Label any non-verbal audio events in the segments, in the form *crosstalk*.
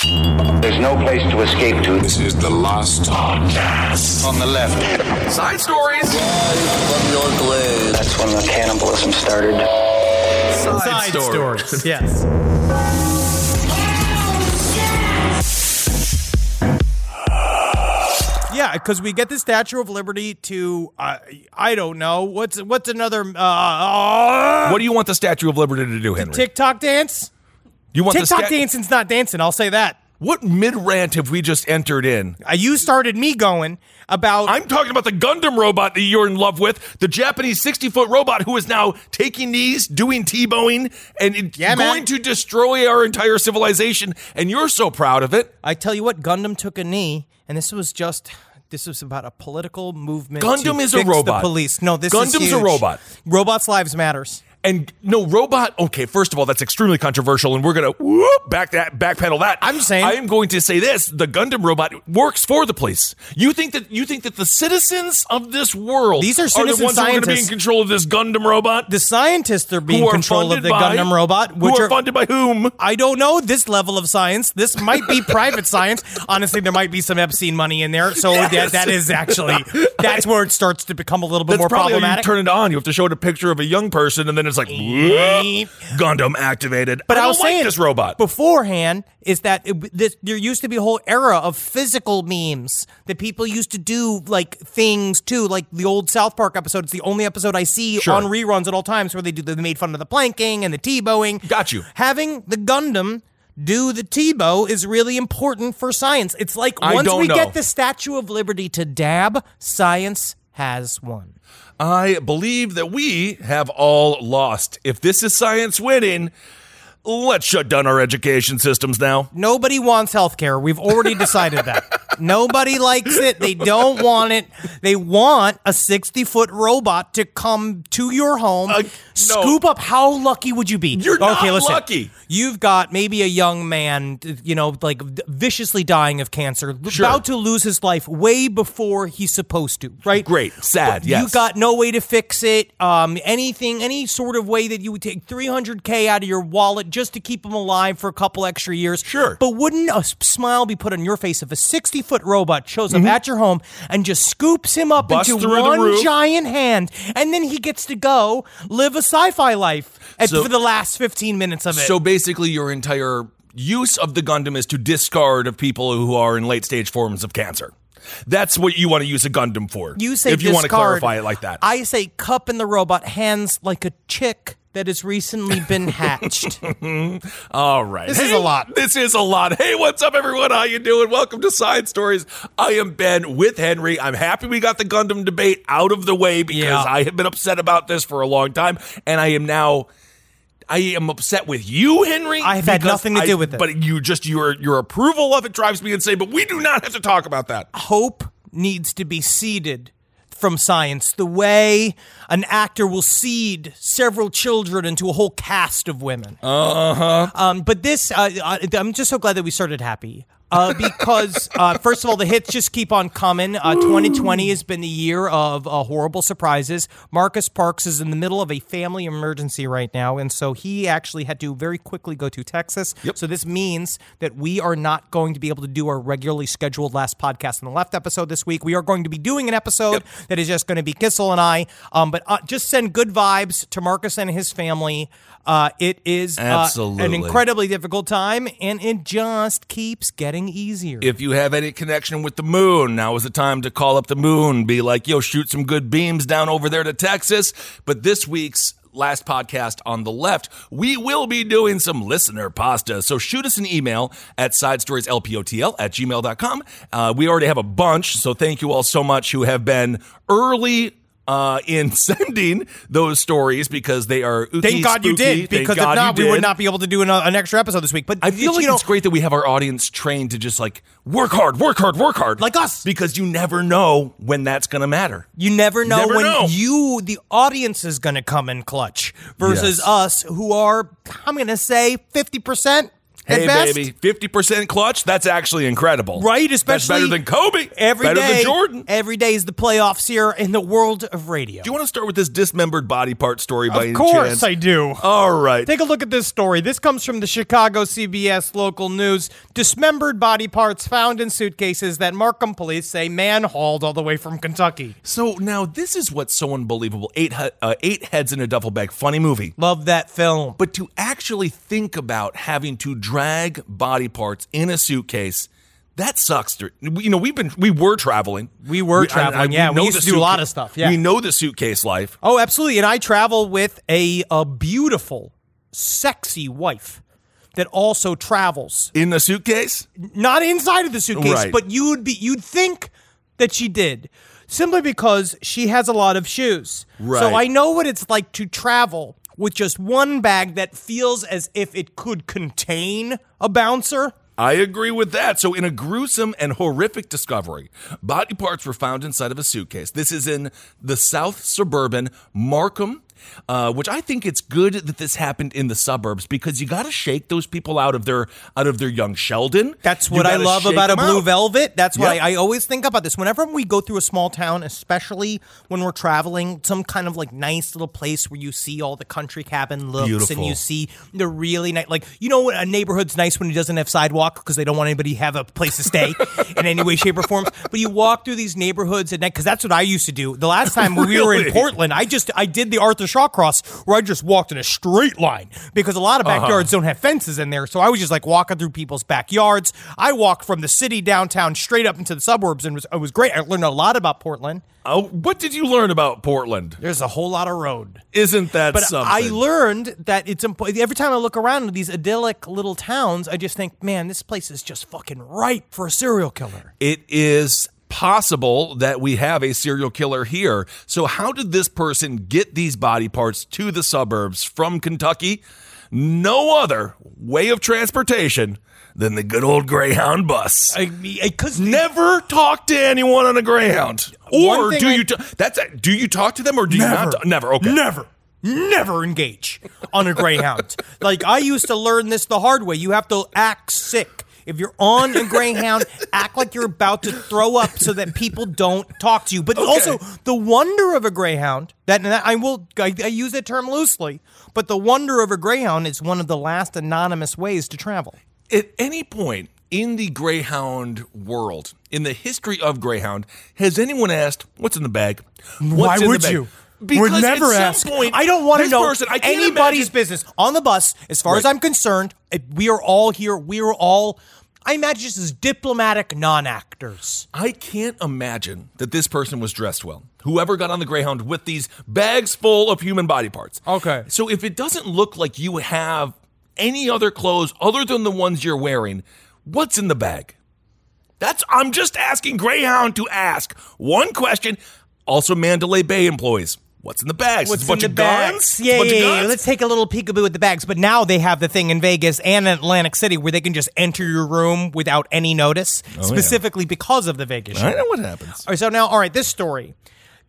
There's no place to escape to. This is the last podcast. On the left. Side stories. That's when the cannibalism started. Side, Side stories. stories. *laughs* yes. Yeah, because we get the Statue of Liberty to uh, I don't know what's what's another uh, What do you want the Statue of Liberty to do, Henry? TikTok dance. You want TikTok dancing's not dancing. I'll say that. What mid rant have we just entered in? Uh, you started me going about. I'm talking about the Gundam robot that you're in love with, the Japanese 60 foot robot who is now taking knees, doing Tebowing, and it- Yeah, man. going to destroy our entire civilization. And you're so proud of it. I tell you what, Gundam took a knee, and this was just. This was about a political movement. Gundam to is a fix robot. The police. No, this is Gundam's a huge. robot. Robots' lives matters. And no robot. Okay, first of all, that's extremely controversial, and we're gonna whoop, back that backpedal that. I'm saying- I am going to say this: the Gundam robot works for the police. You think that you think that the citizens of this world These are the citizen ones who are going to be in control of this Gundam robot? The scientists are being in are control of the by- Gundam robot, which who are, are funded by whom? I don't know this level of science. This might be private *laughs* science. Honestly, there might be some Epstein money in there. So that, that is actually *laughs* that's where it starts to become a little bit That's more probably how you problematic. turn it on. You have to show it a picture of a young person, and then it's like Gundam activated. But I, was like saying this robot. beforehand is that it, this, there used to be a whole era of physical memes that people used to do like things too, like the old South Park episode. It's the only episode I see Sure. on reruns at all times where they do they made fun of the planking and the Tebowing. Got you. Having the Gundam. Do the Tebow is really important for science. It's like I once don't we know. get the Statue of Liberty to dab, science has won. I believe that we have all lost. If this is science winning, let's shut down our education systems now. Nobody wants healthcare. We've already decided that. *laughs* Nobody likes it. They don't want it. They want a 60 foot robot to come to your home, Uh, no. scoop up. How lucky would you be? You're not lucky. You've got maybe a young man, you know, like viciously dying of cancer, Sure. about to lose his life way before he's supposed to, right? Great. Sad, But yes. You got no way to fix it. Um, anything, any sort of way that you would take 300K out of your wallet just to keep him alive for a couple extra years. Sure. But wouldn't a smile be put on your face if a 60 foot robot shows Mm-hmm. up at your home and just scoops him up into one giant hand and then he gets to go live a sci fi life at, So- for the last 15 minutes of it? So basically, your entire use of the Gundam is to discard of people who are in late stage forms of cancer. That's what you want to use a Gundam for. you say if you want to clarify it like that. I say cup in the robot hands like a chick that has recently been *laughs* hatched. All right. This is a lot. This is a lot. Hey, what's up, everyone? How you doing? Welcome to Side Stories. I am Ben with Henry. I'm happy we got the Gundam debate out of the way because Yeah. I have been upset about this for a long time, and I am now. I am upset with you, Henry. I have had nothing to I- do with it. But you just your your approval of it drives me insane. But we do not have to talk about that. hope needs to be seeded from science the way an actor will seed several children into a whole cast of women. Uh-huh. Um, but this, uh, I- I'm just so glad that we started happy. Uh, because uh, first of all, the hits just keep on coming. Uh, 2020 has been the year of uh, horrible surprises. Marcus Parks is in the middle of a family emergency right now, and so he actually had to very quickly go to Texas. Yep. So this means that we are not going to be able to do our regularly scheduled last podcast on the left episode this week. We are going to be doing an episode that is just going to be Kissel and I. Um, but uh, just send good vibes to Marcus and his family. Uh, it is an incredibly difficult time, and it just keeps getting easier. If you have any connection with the moon, now is the time to call up the moon. Be like, yo, shoot some good beams down over there to Texas. But this week's last podcast on the left, we will be doing some listener pasta. So shoot us an email at sidestorieslpotl at gmail.com. Uh, we already have a bunch, so thank you all so much who have been early. Uh, in *laughs* sending those stories because they are ooky, Thank God you spooky. did, Thank because God if not, you we would not be able to do an, an extra episode this week. But I feel you like know, it's great that we have our audience trained to just like work hard, work hard, work hard. Like us. Because you never know when that's going to matter. You never know Never when know. you, the audience, is going to come in clutch versus Yes. us, who are, I'm going to say, 50%. at Hey, best. baby, 50% clutch? That's actually incredible. Right, That's especially better than Kobe. Every better day- than Jordan. Every day is the playoffs here in the world of radio. Do you want to start with this dismembered body part story by of course chance? I do. All right. Take a look at this story. This comes from the Chicago CBS local news. Dismembered body parts found in suitcases that Markham police say man hauled all the way from Kentucky. So now this is what's so unbelievable. Eight uh, eight heads in a duffel bag. Funny movie. Love that film. But to actually think about having to drag body parts in a suitcase, that sucks. You know, we've been we were traveling. We were traveling, yeah. We know used the to do a lot of stuff, yeah. we know the suitcase life. Oh, absolutely. And I travel with a, a beautiful, sexy wife that also travels. In the suitcase? Not inside of the suitcase, Right. but you'd be you'd think that she did. Simply because she has a lot of shoes. So I know what it's like to travel with just one bag that feels as if it could contain a bouncer. I agree with that. So, in a gruesome and horrific discovery, body parts were found inside of a suitcase. This is in the south suburban Markham. Uh, which I think it's good that this happened in the suburbs because you got to shake those people out of their out of their young Sheldon. That's what I love about a blue out. velvet. That's why Yep. I always think about this. Whenever we go through a small town, especially when we're traveling, some kind of like nice little place where you see all the country cabin looks Beautiful. and you see the really nice, like, you know, a neighborhood's nice when it doesn't have sidewalk because they don't want anybody to have a place to stay *laughs* in any way, shape, or form. But you walk through these neighborhoods at night because that's what I used to do. The last time when we were in Portland, I just, I did the Arthur Shaw cross where I just walked in a straight line because a lot of Uh-huh. backyards don't have fences in there. So I was just like walking through people's backyards. I walked from the city downtown straight up into the suburbs and it was, it was great. I learned a lot about Portland. Oh, what did you learn about Portland? There's a whole lot of road. Isn't that But something? I learned that it's important. Every time I look around these idyllic little towns, I just think, man, this place is just fucking ripe for a serial killer. it is possible that we have a serial killer here. So, how did this person get these body parts to the suburbs from Kentucky? No other way of transportation than the good old Greyhound bus. I Because Never talk to anyone on a Greyhound, or do I- you? ta- that's do you talk to them, or do you not? ta- never. Okay. Never. Never engage on a Greyhound. like I used to learn this the hard way. You have to act sick. If you're on a Greyhound, *laughs* act like you're about to throw up so that people don't talk to you. But also, the wonder of a Greyhound, that, and that I will I, I use that term loosely, but the wonder of a Greyhound is one of the last anonymous ways to travel. At any point in the Greyhound world, in the history of Greyhound, has anyone asked, "What's in the bag?" What's Why in the would bag?" you? Because Would never at ask. point, I don't want to know person, anybody's imagine- business on the bus. As far as I'm concerned, we are all here. We are all. I imagine just as diplomatic non-actors. I can't imagine that this person was dressed well. Whoever got on the Greyhound with these bags full of human body parts. Okay. So if it doesn't look like you have any other clothes other than the ones you're wearing, what's in the bag? That's I'm just asking Greyhound to ask one question. Also, Mandalay Bay employees. What's in the bags? What's It's a bunch in the guns. bags? A Yeah, yeah, of yeah. Let's take a little peekaboo at the bags. But now they have the thing in Vegas and in Atlantic City where they can just enter your room without any notice, oh, specifically because of the Vegas. I show. know what happens. All right, so now, all right, this story.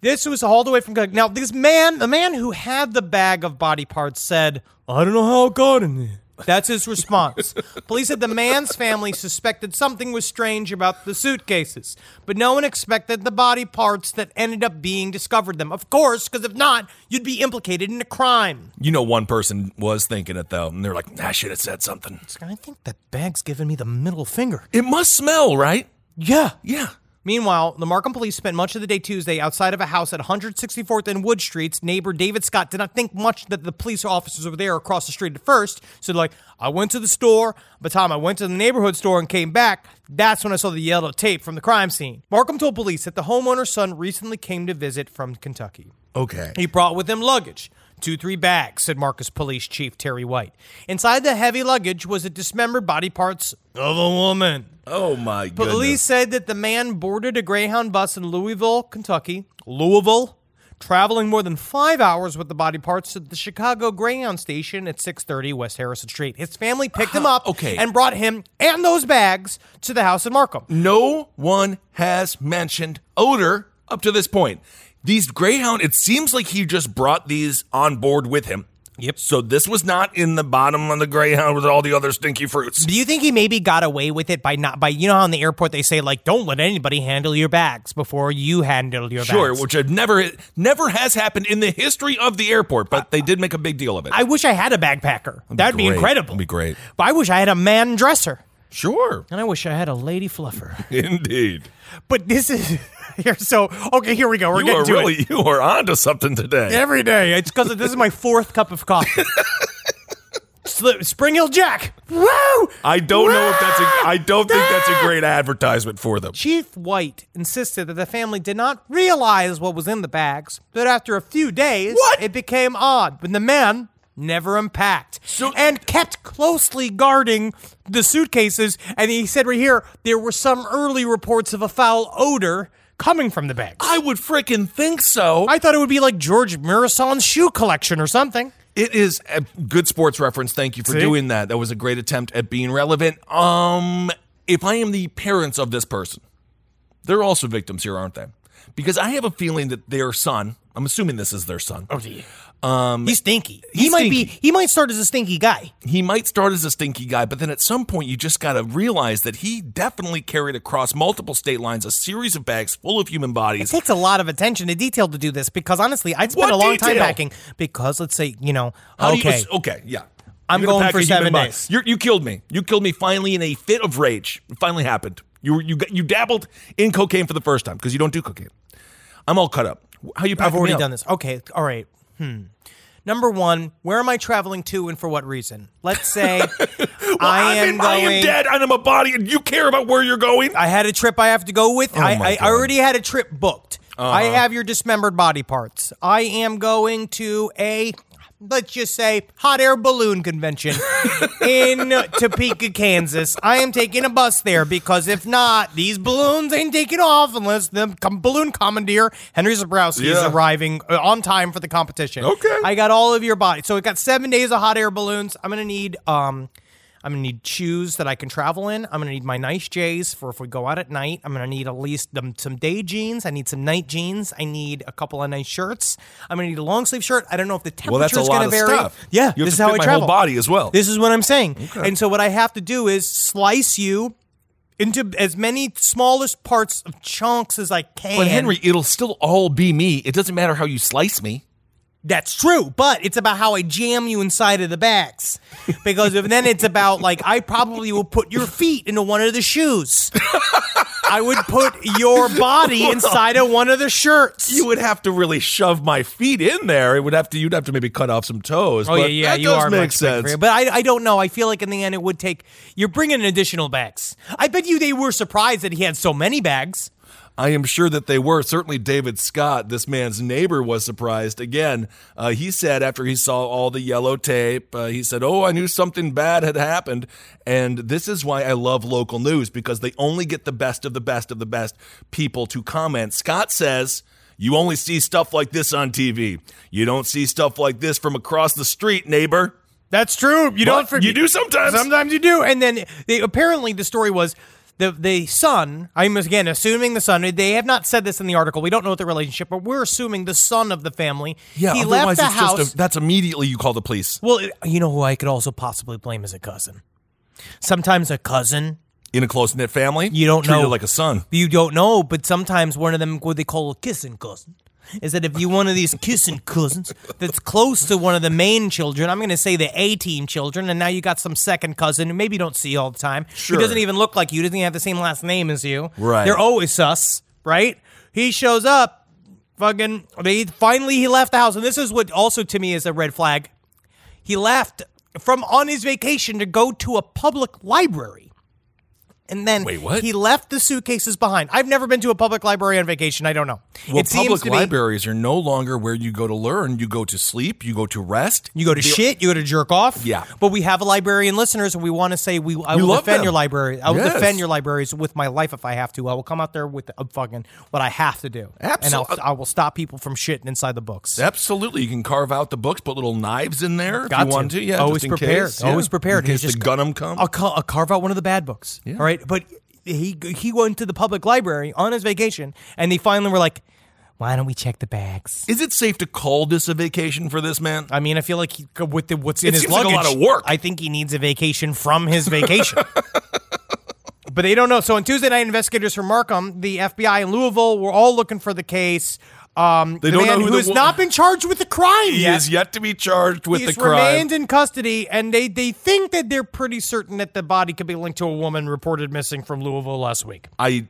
This was hauled away from now. This man, the man who had the bag of body parts, said, "I don't know how it got in there." That's his response. Police said the man's family suspected something was strange about the suitcases, but no one expected the body parts that ended up being discovered them. Of course, because if not, you'd be implicated in a crime. You know, one person was thinking it though, and they're like, "I should have said something." I think that bag's giving me the middle finger. It must smell, right? Yeah. Yeah. Meanwhile, the Markham police spent much of the day Tuesday outside of a house at 164th and Wood Streets. Neighbor David Scott did not think much that the police officers were there across the street at first. So, like, I went to the store. By the time I went to the neighborhood store and came back, that's when I saw the yellow tape from the crime scene. Markham told police that the homeowner's son recently came to visit from Kentucky. Okay. He brought with him luggage. Two, three bags, said Markham Police Chief Terry White. Inside the heavy luggage was a dismembered body parts of a woman. Oh my goodness. Police said that the man boarded a Greyhound bus in Louisville, Kentucky, Louisville, traveling more than five hours with the body parts to the Chicago Greyhound station at 630 West Harrison Street. His family picked him up okay. and brought him and those bags to the house in Markham. No one has mentioned odor up to this point. These Greyhound, it seems like he just brought these on board with him. Yep. So this was not in the bottom of the Greyhound with all the other stinky fruits. Do you think he maybe got away with it by not by you know how in the airport they say like don't let anybody handle your bags before you handle your Sure, bags? Sure, which had never never has happened in the history of the airport, but they did make a big deal of it. I wish I had a bagpacker. That'd be, great. incredible. That'd be great. But I wish I had a man dresser. sure, And I wish I had a lady fluffer. *laughs* indeed. But this is *laughs* here. So okay, here we go. We're You getting to really it you are onto something today. every day. It's because this is my fourth cup of coffee. *laughs* Spring Hill Jack. Woo! I don't know if that's a I don't think that's a great advertisement for them. Chief White insisted that the family did not realize what was in the bags, but after a few days, What? it became odd when the man never unpacked So- and kept closely guarding the suitcases. And he said right here there were some early reports of a foul odor coming from the bags. I would frickin' think so. I thought it would be like George Muresan's shoe collection or something. It is a good sports reference. Thank you for See? doing that. That was a great attempt at being relevant. Um, if I am the parents of this person, they're also victims here, aren't they? Because I have a feeling that their son, I'm assuming this is their son. Um, he's stinky. He he's might be. He might start as a stinky guy. He might start as a stinky guy, but then at some point you just got to realize that he definitely carried across multiple state lines a series of bags full of human bodies. It takes a lot of attention to detail to do this because honestly, I'd spend What a long time detail? packing. Because let's say you know, How do you- okay, okay, yeah. I'm going for seven days. You killed me. You killed me finally in a fit of rage. It finally happened. You you you dabbled in cocaine for the first time because you don't do cocaine. I'm all cut up. How you? I've already done this. Okay, all right. Hmm. Number one, where am I traveling to and for what reason? Let's say *laughs* I am in- going. I am dead. and I'm a body, and you care about where you're going. I had a trip I have to go with. I, Oh I, I Uh-huh. already had a trip booked. I have your dismembered body parts. I am going to a, let's just say, hot air balloon convention in Topeka, Kansas. I am taking a bus there because if not, these balloons ain't taking off unless the com- balloon commandeer, Henry Zebrowski, is Yeah. arriving uh, on time for the competition. Okay. I got all of your body. So we got seven days of hot air balloons. I'm going to need, um, I'm gonna need shoes that I can travel in. I'm gonna need my nice J's for if we go out at night. I'm gonna need at least um, some day jeans. I need some night jeans. I need a couple of nice shirts. I'm gonna need a long sleeve shirt. I don't know if the temperature Well, that's a is lot gonna of vary. stuff. Yeah, You have this to is how I my travel. whole body as well. This is what I'm saying. And so what I have to do is slice you into as many smallest parts of chunks as I can. But Henry, it'll still all be me. It doesn't matter how you slice me. That's true, but it's about how I jam you inside of the bags. Because if, then it's about like I probably will put your feet into one of the shoes. I would put your body *laughs* inside of one of the shirts. You would have to really shove my feet in there. It would have to. You'd have to maybe cut off some toes. Oh but yeah, yeah, that you does are make sense. But I, I don't know. I feel like in the end it would take. You're bringing additional bags. I bet you they were surprised that he had so many bags. I am sure that they were. Certainly, David Scott, this man's neighbor, was surprised. Again, uh, he said after he saw all the yellow tape, uh, he said, Oh, I knew something bad had happened. And this is why I love local news because they only get the best of the best of the best people to comment. Scott says, You only see stuff like this on TV. You don't see stuff like this from across the street, neighbor. That's true. You But don't. Forget. you do sometimes. Sometimes you do. And then they apparently the story was the the son. I'm again assuming the son. They have not said this in the article. We don't know what the relationship, but we're assuming the son of the family. Yeah, he otherwise left the it's house. just a, that's immediately you call the police. well, it- you know who I could also possibly blame as a cousin. Sometimes a cousin In a close knit family, You don't know. like a son. you don't know, but sometimes one of them what they call a kissing cousin. Is that if you one of these kissing cousins that's close to one of the main children, I'm going to say the A team children, and now you got some second cousin who maybe you don't see all the time. Sure. Who doesn't even look like you, doesn't even have the same last name as you. Right. They're always sus, right? He shows up, fucking. They finally he left the house, and this is what also to me is a red flag. He left from on his vacation to go to a public library. And then Wait, what? he left the suitcases behind. I've never been to a public library on vacation. I don't know. Well, it seems public to be libraries are no longer where you go to learn. You go to sleep. You go to rest. you go to shit, you go to jerk off. Yeah. But we have a librarian listeners, and we want to say we. I We will defend them. your library. I will Yes. defend your libraries with my life if I have to. I will come out there with a fucking what I have to do. Absolutely. And I'll, I will stop people from shitting inside the books. Absolutely, you can carve out the books, put little knives in there if Got you want to. Yeah, always prepared. case. Always Yeah. prepared. In case the gun'em come. I'll, I'll carve out one of the bad books. All right, but he he went to the public library on his vacation, and they finally were like, Why don't we check the bags? Is it safe to call this a vacation for this man? I mean, I feel like he, with the, what's in It his seems like a luggage, lot of work. I think he needs a vacation from his vacation. *laughs* but they don't know. So on Tuesday night, investigators from Markham, the FBI in Louisville, were all looking for the case. Um, They the don't know man who who the has wo- not been charged with the crime He yet. is yet to be charged with He's the crime. remained in custody, and they, they think that they're pretty certain that the body could be linked to a woman reported missing from Louisville last week. I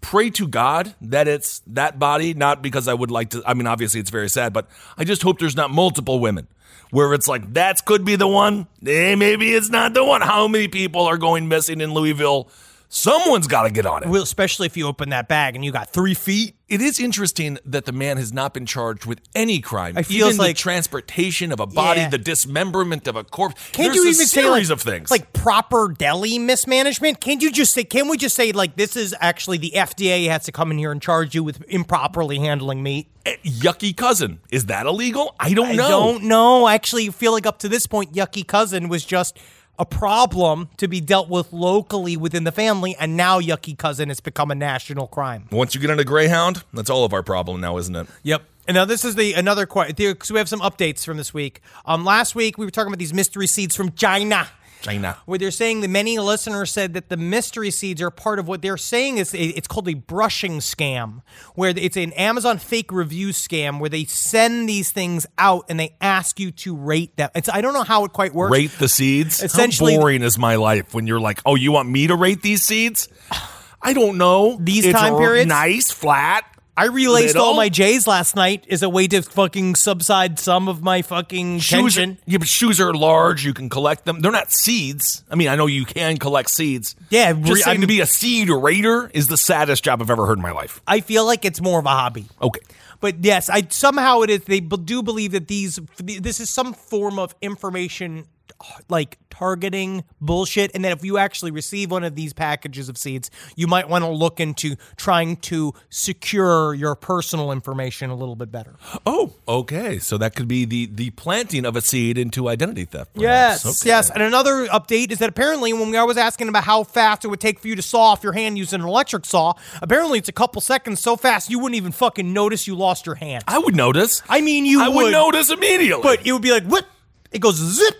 pray to God that it's that body, not because I would like to. I mean, obviously it's very sad, but I just hope there's not multiple women where it's like that could be the one. Eh, maybe it's not the one. How many people are going missing in Louisville? Someone's got to get on it. Well, especially if you open that bag and you got three feet. It is interesting that the man has not been charged with any crime. I feels even like- the transportation of a body, Yeah. the dismemberment of a corpse. Can't There's you a even say series like, of things? like proper deli mismanagement? Can't you just say? Can we just say like this is actually the FDA has to come in here and charge you with improperly handling meat? Eh, yucky cousin. Is that illegal? I don't know. I don't know. I actually feel like up to this point, yucky cousin was just a problem to be dealt with locally within the family, and now yucky cousin has become a national crime. Once you get into Greyhound, that's all of our problem now, isn't it? Yep. And now this is the another question because we have some updates from this week. Um, last week we were talking about these mystery seeds from China. China. where they're saying that many listeners said that the mystery seeds are part of what they're saying is it's called a brushing scam, where it's an Amazon fake review scam where they send these things out and they ask you to rate them. It's I don't know how it quite works. Rate the seeds. Essentially- How boring is my life when you're like, oh, you want me to rate these seeds? I don't know. These It's time periods? nice, flat. I relaced all my J's last night as a way to fucking subside some of my fucking Shoes, tension. yeah, but shoes are large. You can collect them. They're not seeds. I mean, I know you can collect seeds. Yeah, just re- saying I'm- to be a seed raider is the saddest job I've ever heard in my life. I feel like it's more of a hobby. Okay, But yes, I somehow it is. They do believe that these this is some form of information like targeting bullshit, and that if you actually receive one of these packages of seeds, you might want to look into trying to secure your personal information a little bit better. Oh, okay. So that could be the the planting of a seed into identity theft. Yes. Okay. yes. And another update is that apparently, when I was asking about how fast it would take for you to saw off your hand using an electric saw, apparently it's a couple seconds so fast you wouldn't even fucking notice you lost your hand. I would notice. I mean, you I would, would notice immediately. but it would be like what? It goes zip.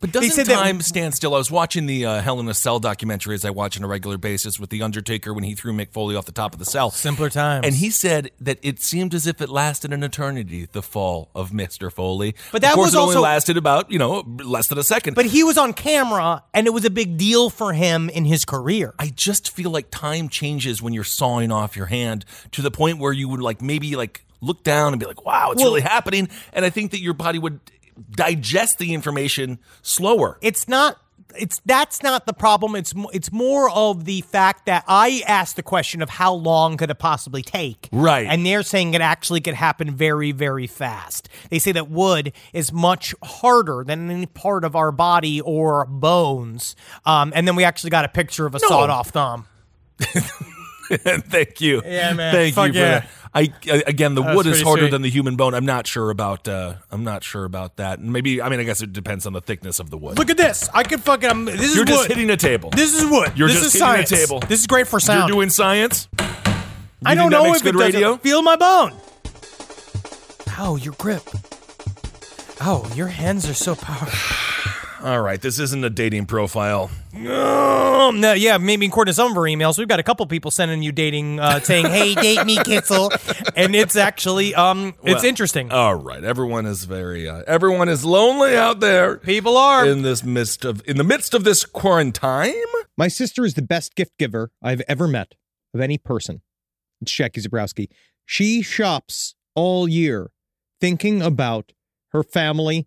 But doesn't said that- time stand still? I was watching the uh, Hell in a Cell documentary as I watch on a regular basis with the Undertaker when he threw Mick Foley off the top of the cell. Simpler times. And he said that it seemed as if it lasted an eternity, the fall of Mr. Foley. But that of course, was it only also- lasted about, you know, less than a second. But he was on camera, and it was a big deal for him in his career. I just feel like time changes when you're sawing off your hand to the point where you would like maybe like look down and be like, wow, it's Well- really happening. And I think that your body would digest the information slower. It's not. It's that's not the problem. It's it's more of the fact that I asked the question of how long could it possibly take, Right. And they're saying it actually could happen very very fast. They say that wood is much harder than any part of our body or bones. Um, and then we actually got a picture of a sawed off thumb. *laughs* Thank you. Yeah, man. Thank Fuck you for yeah. that. I, I again, the wood is harder sweet. than the human bone. I'm not sure about. Uh, I'm not sure about that. Maybe I mean I guess it depends on the thickness of the wood. Look at this. I can fucking. I'm, this is You're wood. just hitting a table. This is wood. You're this just is hitting a table. This is great for sound. You're doing science. I don't know if it radio? doesn't feel my bone. Ow, your grip. Oh, your hands are so powerful. All right, this isn't a dating profile. Oh, no, yeah, maybe according to some of our emails, we've got a couple people sending you dating, uh, *laughs* saying, "Hey, date me, Kissel," and it's actually, um, it's Well, interesting. All right, everyone is very. Uh, everyone is lonely out there. People are. in this midst of in the midst of this quarantine. My sister is the best gift giver I've ever met of any person. It's Jackie Zebrowski. She shops all year thinking about her family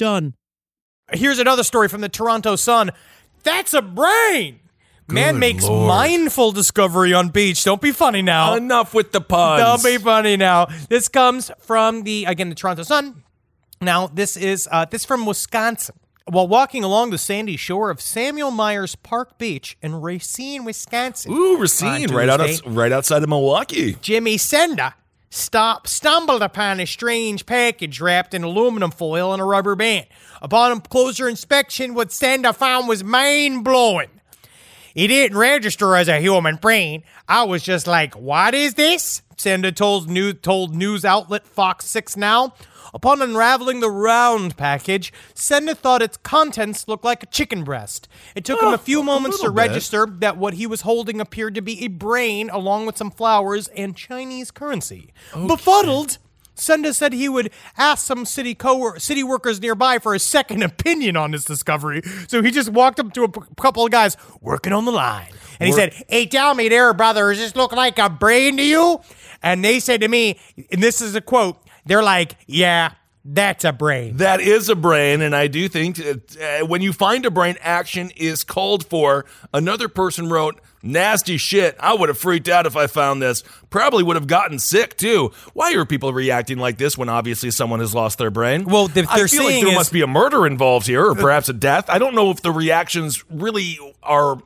done. Here's another story from the Toronto Sun. That's a brain. Man Good makes Lord. mindful discovery on beach. Don't be funny now. Enough with the puns. Don't be funny now. This comes from the again the Toronto Sun. Now this is uh, this from Wisconsin. While walking along the sandy shore of Samuel Myers Park Beach in Racine, Wisconsin. Ooh, Racine, on right out of, right outside of Milwaukee. Jimmy Senda stop, stumbled upon a strange package wrapped in aluminum foil and a rubber band. Upon closer inspection, what Senda found was mind blowing. He didn't register as a human brain. I was just like, what is this? Senda told, told news outlet Fox 6 Now. Upon unraveling the round package, Senda thought its contents looked like a chicken breast. It took him a few moments to bit. register that what he was holding appeared to be a brain along with some flowers and Chinese currency. Befuddled, Senda said he would ask some city co city workers nearby for a second *laughs* opinion on his discovery. So he just walked up to a p- couple of guys working on the line. And he said, Hey, tell me there, brother, does this look like a brain to you? And they said to me, and this is a quote, they're like, Yeah, that's a brain. That is a brain, and I do think that, uh, when you find a brain, action is called for. Another person wrote, Nasty shit. I would have freaked out if I found this. Probably would have gotten sick too. Why are people reacting like this when obviously someone has lost their brain? Well, if I they're feel like there is- must be a murder involved here, or perhaps a death. I don't know if the reactions really are.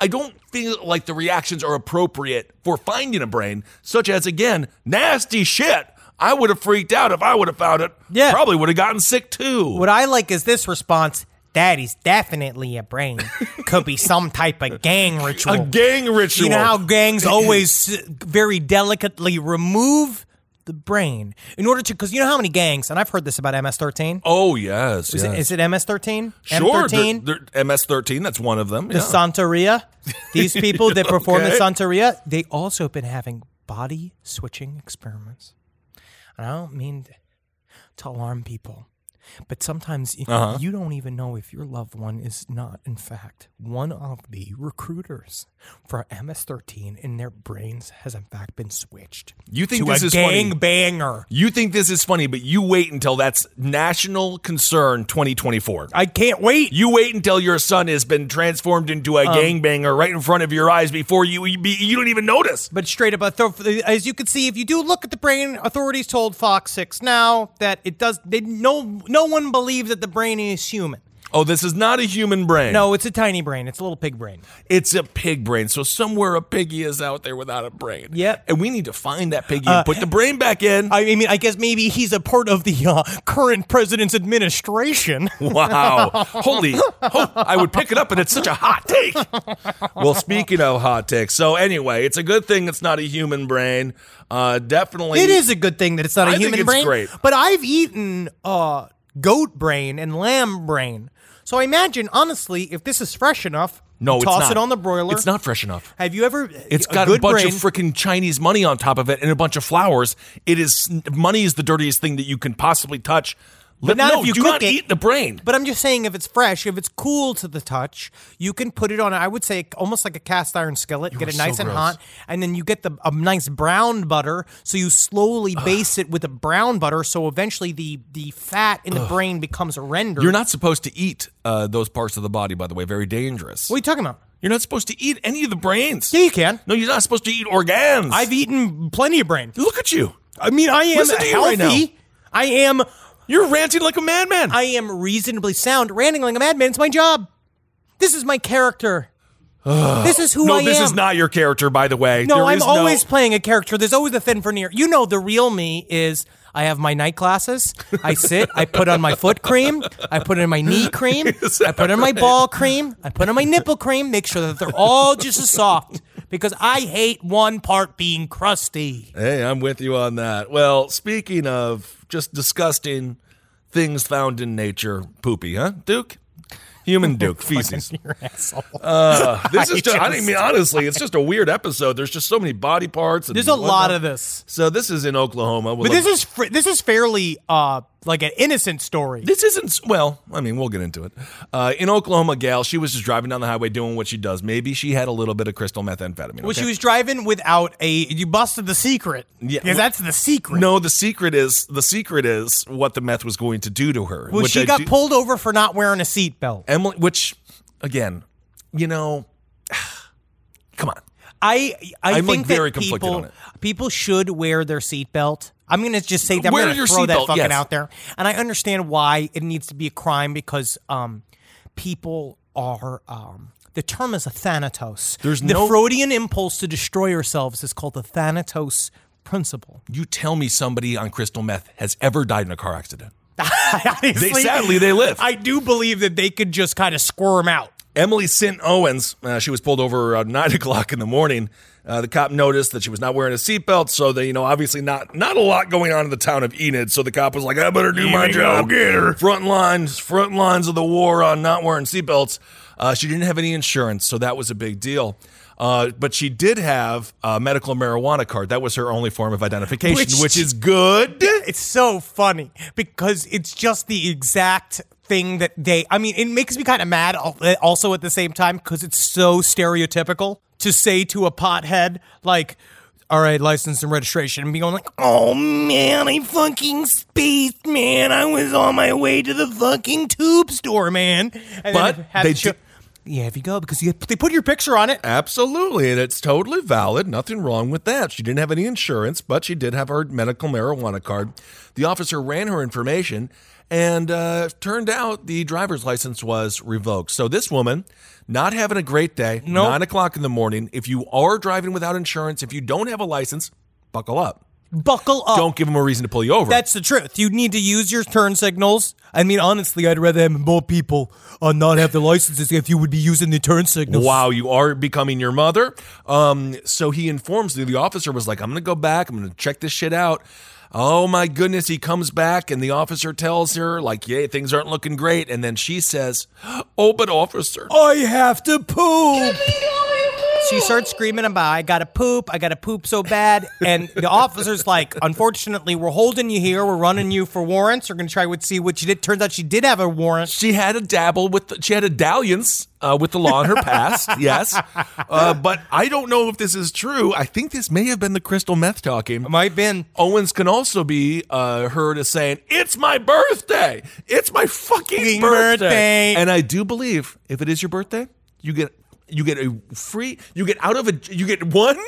I don't feel like the reactions are appropriate for finding a brain, such as again, nasty shit. I would have freaked out if I would have found it. Yeah. Probably would have gotten sick too. What I like is this response. That is definitely a brain. *laughs* Could be some type of gang ritual. A gang ritual. You know how gangs *laughs* always very delicately remove the brain in order to, because you know how many gangs, and I've heard this about MS-13. Oh yes, Is, yes. it, is it MS-13? sure. M13? they're- they're- MS-13. That's one of them. the yeah. Santeria. These people that *laughs* perform the. Santeria, they also have been having body switching experiments. And I don't mean to alarm people, but sometimes Uh-huh. you don't even know if your loved one is not, in fact, one of the recruiters for MS-13, and their brains has in fact been switched. You think this is funny? gang banger? You think this is funny, but you wait until that's national concern 2024. I can't wait. You wait until your son has been transformed into a Um, gangbanger right in front of your eyes before you you don't even notice. But straight up, as you can see, if you do look at the brain, authorities told Fox Six now that it does. They no no one believes that the brain is human. Oh, this is not a human brain. No, it's a tiny brain. It's a little pig brain. It's a pig brain. So somewhere a piggy is out there without a brain. Yep. And we need to find that piggy and put the brain back in. I mean, I guess maybe he's a part of the uh, current president's administration. *laughs* Wow. Holy. Oh, I would pick it up, and it's such a hot take. Well, speaking of hot takes, so anyway, it's a good thing it's not a human brain. Uh, definitely. It is a good thing that it's not a I human it's brain. great. But I've eaten uh, goat brain and lamb brain. So I imagine, honestly, if this is fresh enough, No, it's toss not. it on the broiler. It's not fresh enough. Have you ever? It's got a, good bunch brain, of freaking Chinese money on top of it and a bunch of flowers. It is money is the dirtiest thing that you can possibly touch. Let, not no, if you do cook not it. eat the brain. But I'm just saying, if it's fresh, if it's cool to the touch, you can put it on. I would say almost like a cast iron skillet. You get are it nice so and gross. hot, and then you get the a nice brown butter. So you slowly baste it with the brown butter. So eventually, the the fat in the brain becomes rendered. You're not supposed to eat uh, those parts of the body, by the way. Very dangerous. What are you talking about? You're not supposed to eat any of the brains. Yeah, you can. No, you're not supposed to eat organs. I've eaten plenty of brain. Look at you. I mean, I am Listen to you right healthy. now. I am. You're ranting like a madman. I am reasonably sound. Ranting like a madman. It's my job. This is my character. *sighs* this is who no, I am. this is not your character, by the way. No, There I'm is always playing a character. There's always a thin veneer. You know, the real me is I have my night classes. I sit. I put on my foot cream. I put in my knee *laughs* cream. I put in my ball cream. I put in my nipple cream. Make sure that they're all just as soft because I hate one part being crusty. Hey, I'm with you on that. Well, speaking of just disgusting things found in nature, poopy, huh, Duke? Human *laughs* Duke, feces. *laughs* You're an asshole. Uh, this *laughs* is just, I just- mean, honestly, it's just a weird episode. There's just so many body parts. And There's a lot whatnot. of this, So this is in Oklahoma. but this is fr- this is fairly uh like an innocent story. This isn't well. I mean, we'll get into it. Uh, in Oklahoma, gal, she was just driving down the highway doing what she does. Maybe she had a little bit of crystal methamphetamine. Well, okay? she was driving without a. You busted the secret. Yeah, that's the secret. No, the secret is the secret is what the meth was going to do to her. well, she I got do- pulled over for not wearing a seatbelt. Emily, which again, you know, *sighs* come on. I I I'm, like, think very that conflicted people on it. people should wear their seatbelt. I'm gonna just say that I'm gonna your throw that seatbelt, fucking yes. out there, and I understand why it needs to be a crime because um, people are um. The term is a thanatos. There's the no- Freudian impulse to destroy ourselves is called the thanatos principle. You tell me somebody on crystal meth has ever died in a car accident. *laughs* Honestly, They sadly they live. I do believe that they could just kind of squirm out. Emily St. Owens, uh, she was pulled over around nine *laughs* o'clock in the morning. Uh, the cop noticed that she was not wearing a seatbelt, so they, you know, obviously not not a lot going on in the town of Enid. So the cop was like, "I better do my job." Get her. Front lines, front lines of the war on not wearing seatbelts. Uh, she didn't have any insurance, so that was a big deal. Uh, but she did have a medical marijuana card. That was her only form of identification, Which- which is good. It's so funny because it's just the exact thing that they. I mean, it makes me kind of mad also at the same time because it's so stereotypical to say to a pothead, like, all right, license and registration, and be going like, oh man, I fucking spaced, man. I was on my way to the fucking tube store, man. And But they do- yeah, if you go because you, they put your picture on it. Absolutely, and it's totally valid. Nothing wrong with that. She didn't have any insurance, but she did have her medical marijuana card. The officer ran her information, and uh, turned out the driver's license was revoked. So this woman, not having a great day, Nope. nine o'clock in the morning. If you are driving without insurance, if you don't have a license, buckle up. Buckle up. Don't give them a reason to pull you over. That's the truth. You need to use your turn signals. I mean, honestly, I'd rather have more people uh, not have the licenses if you would be using the turn signals. Wow, you are becoming your mother. Um, so he informs me. The officer was like, "I'm going to go back. I'm going to check this shit out." Oh my goodness, he comes back and the officer tells her like, "Yeah, things aren't looking great." And then she says, "Oh, but officer, I have to poop. She starts screaming about, I gotta poop, I gotta poop so bad. And the officer's like, unfortunately, we're holding you here. We're running you for warrants. We're gonna try to see what you did. Turns out she did have a warrant. she had a dabble with the, she had a dalliance uh, with the law in her past, *laughs* yes. Uh, but I don't know if this is true. I think this may have been the crystal meth talking. It might have been. Owens can also be uh, heard as saying, "It's my birthday. It's my fucking Fucking birthday. birthday." And I do believe if it is your birthday, you get you get a free. You get out of a. You get one. *laughs*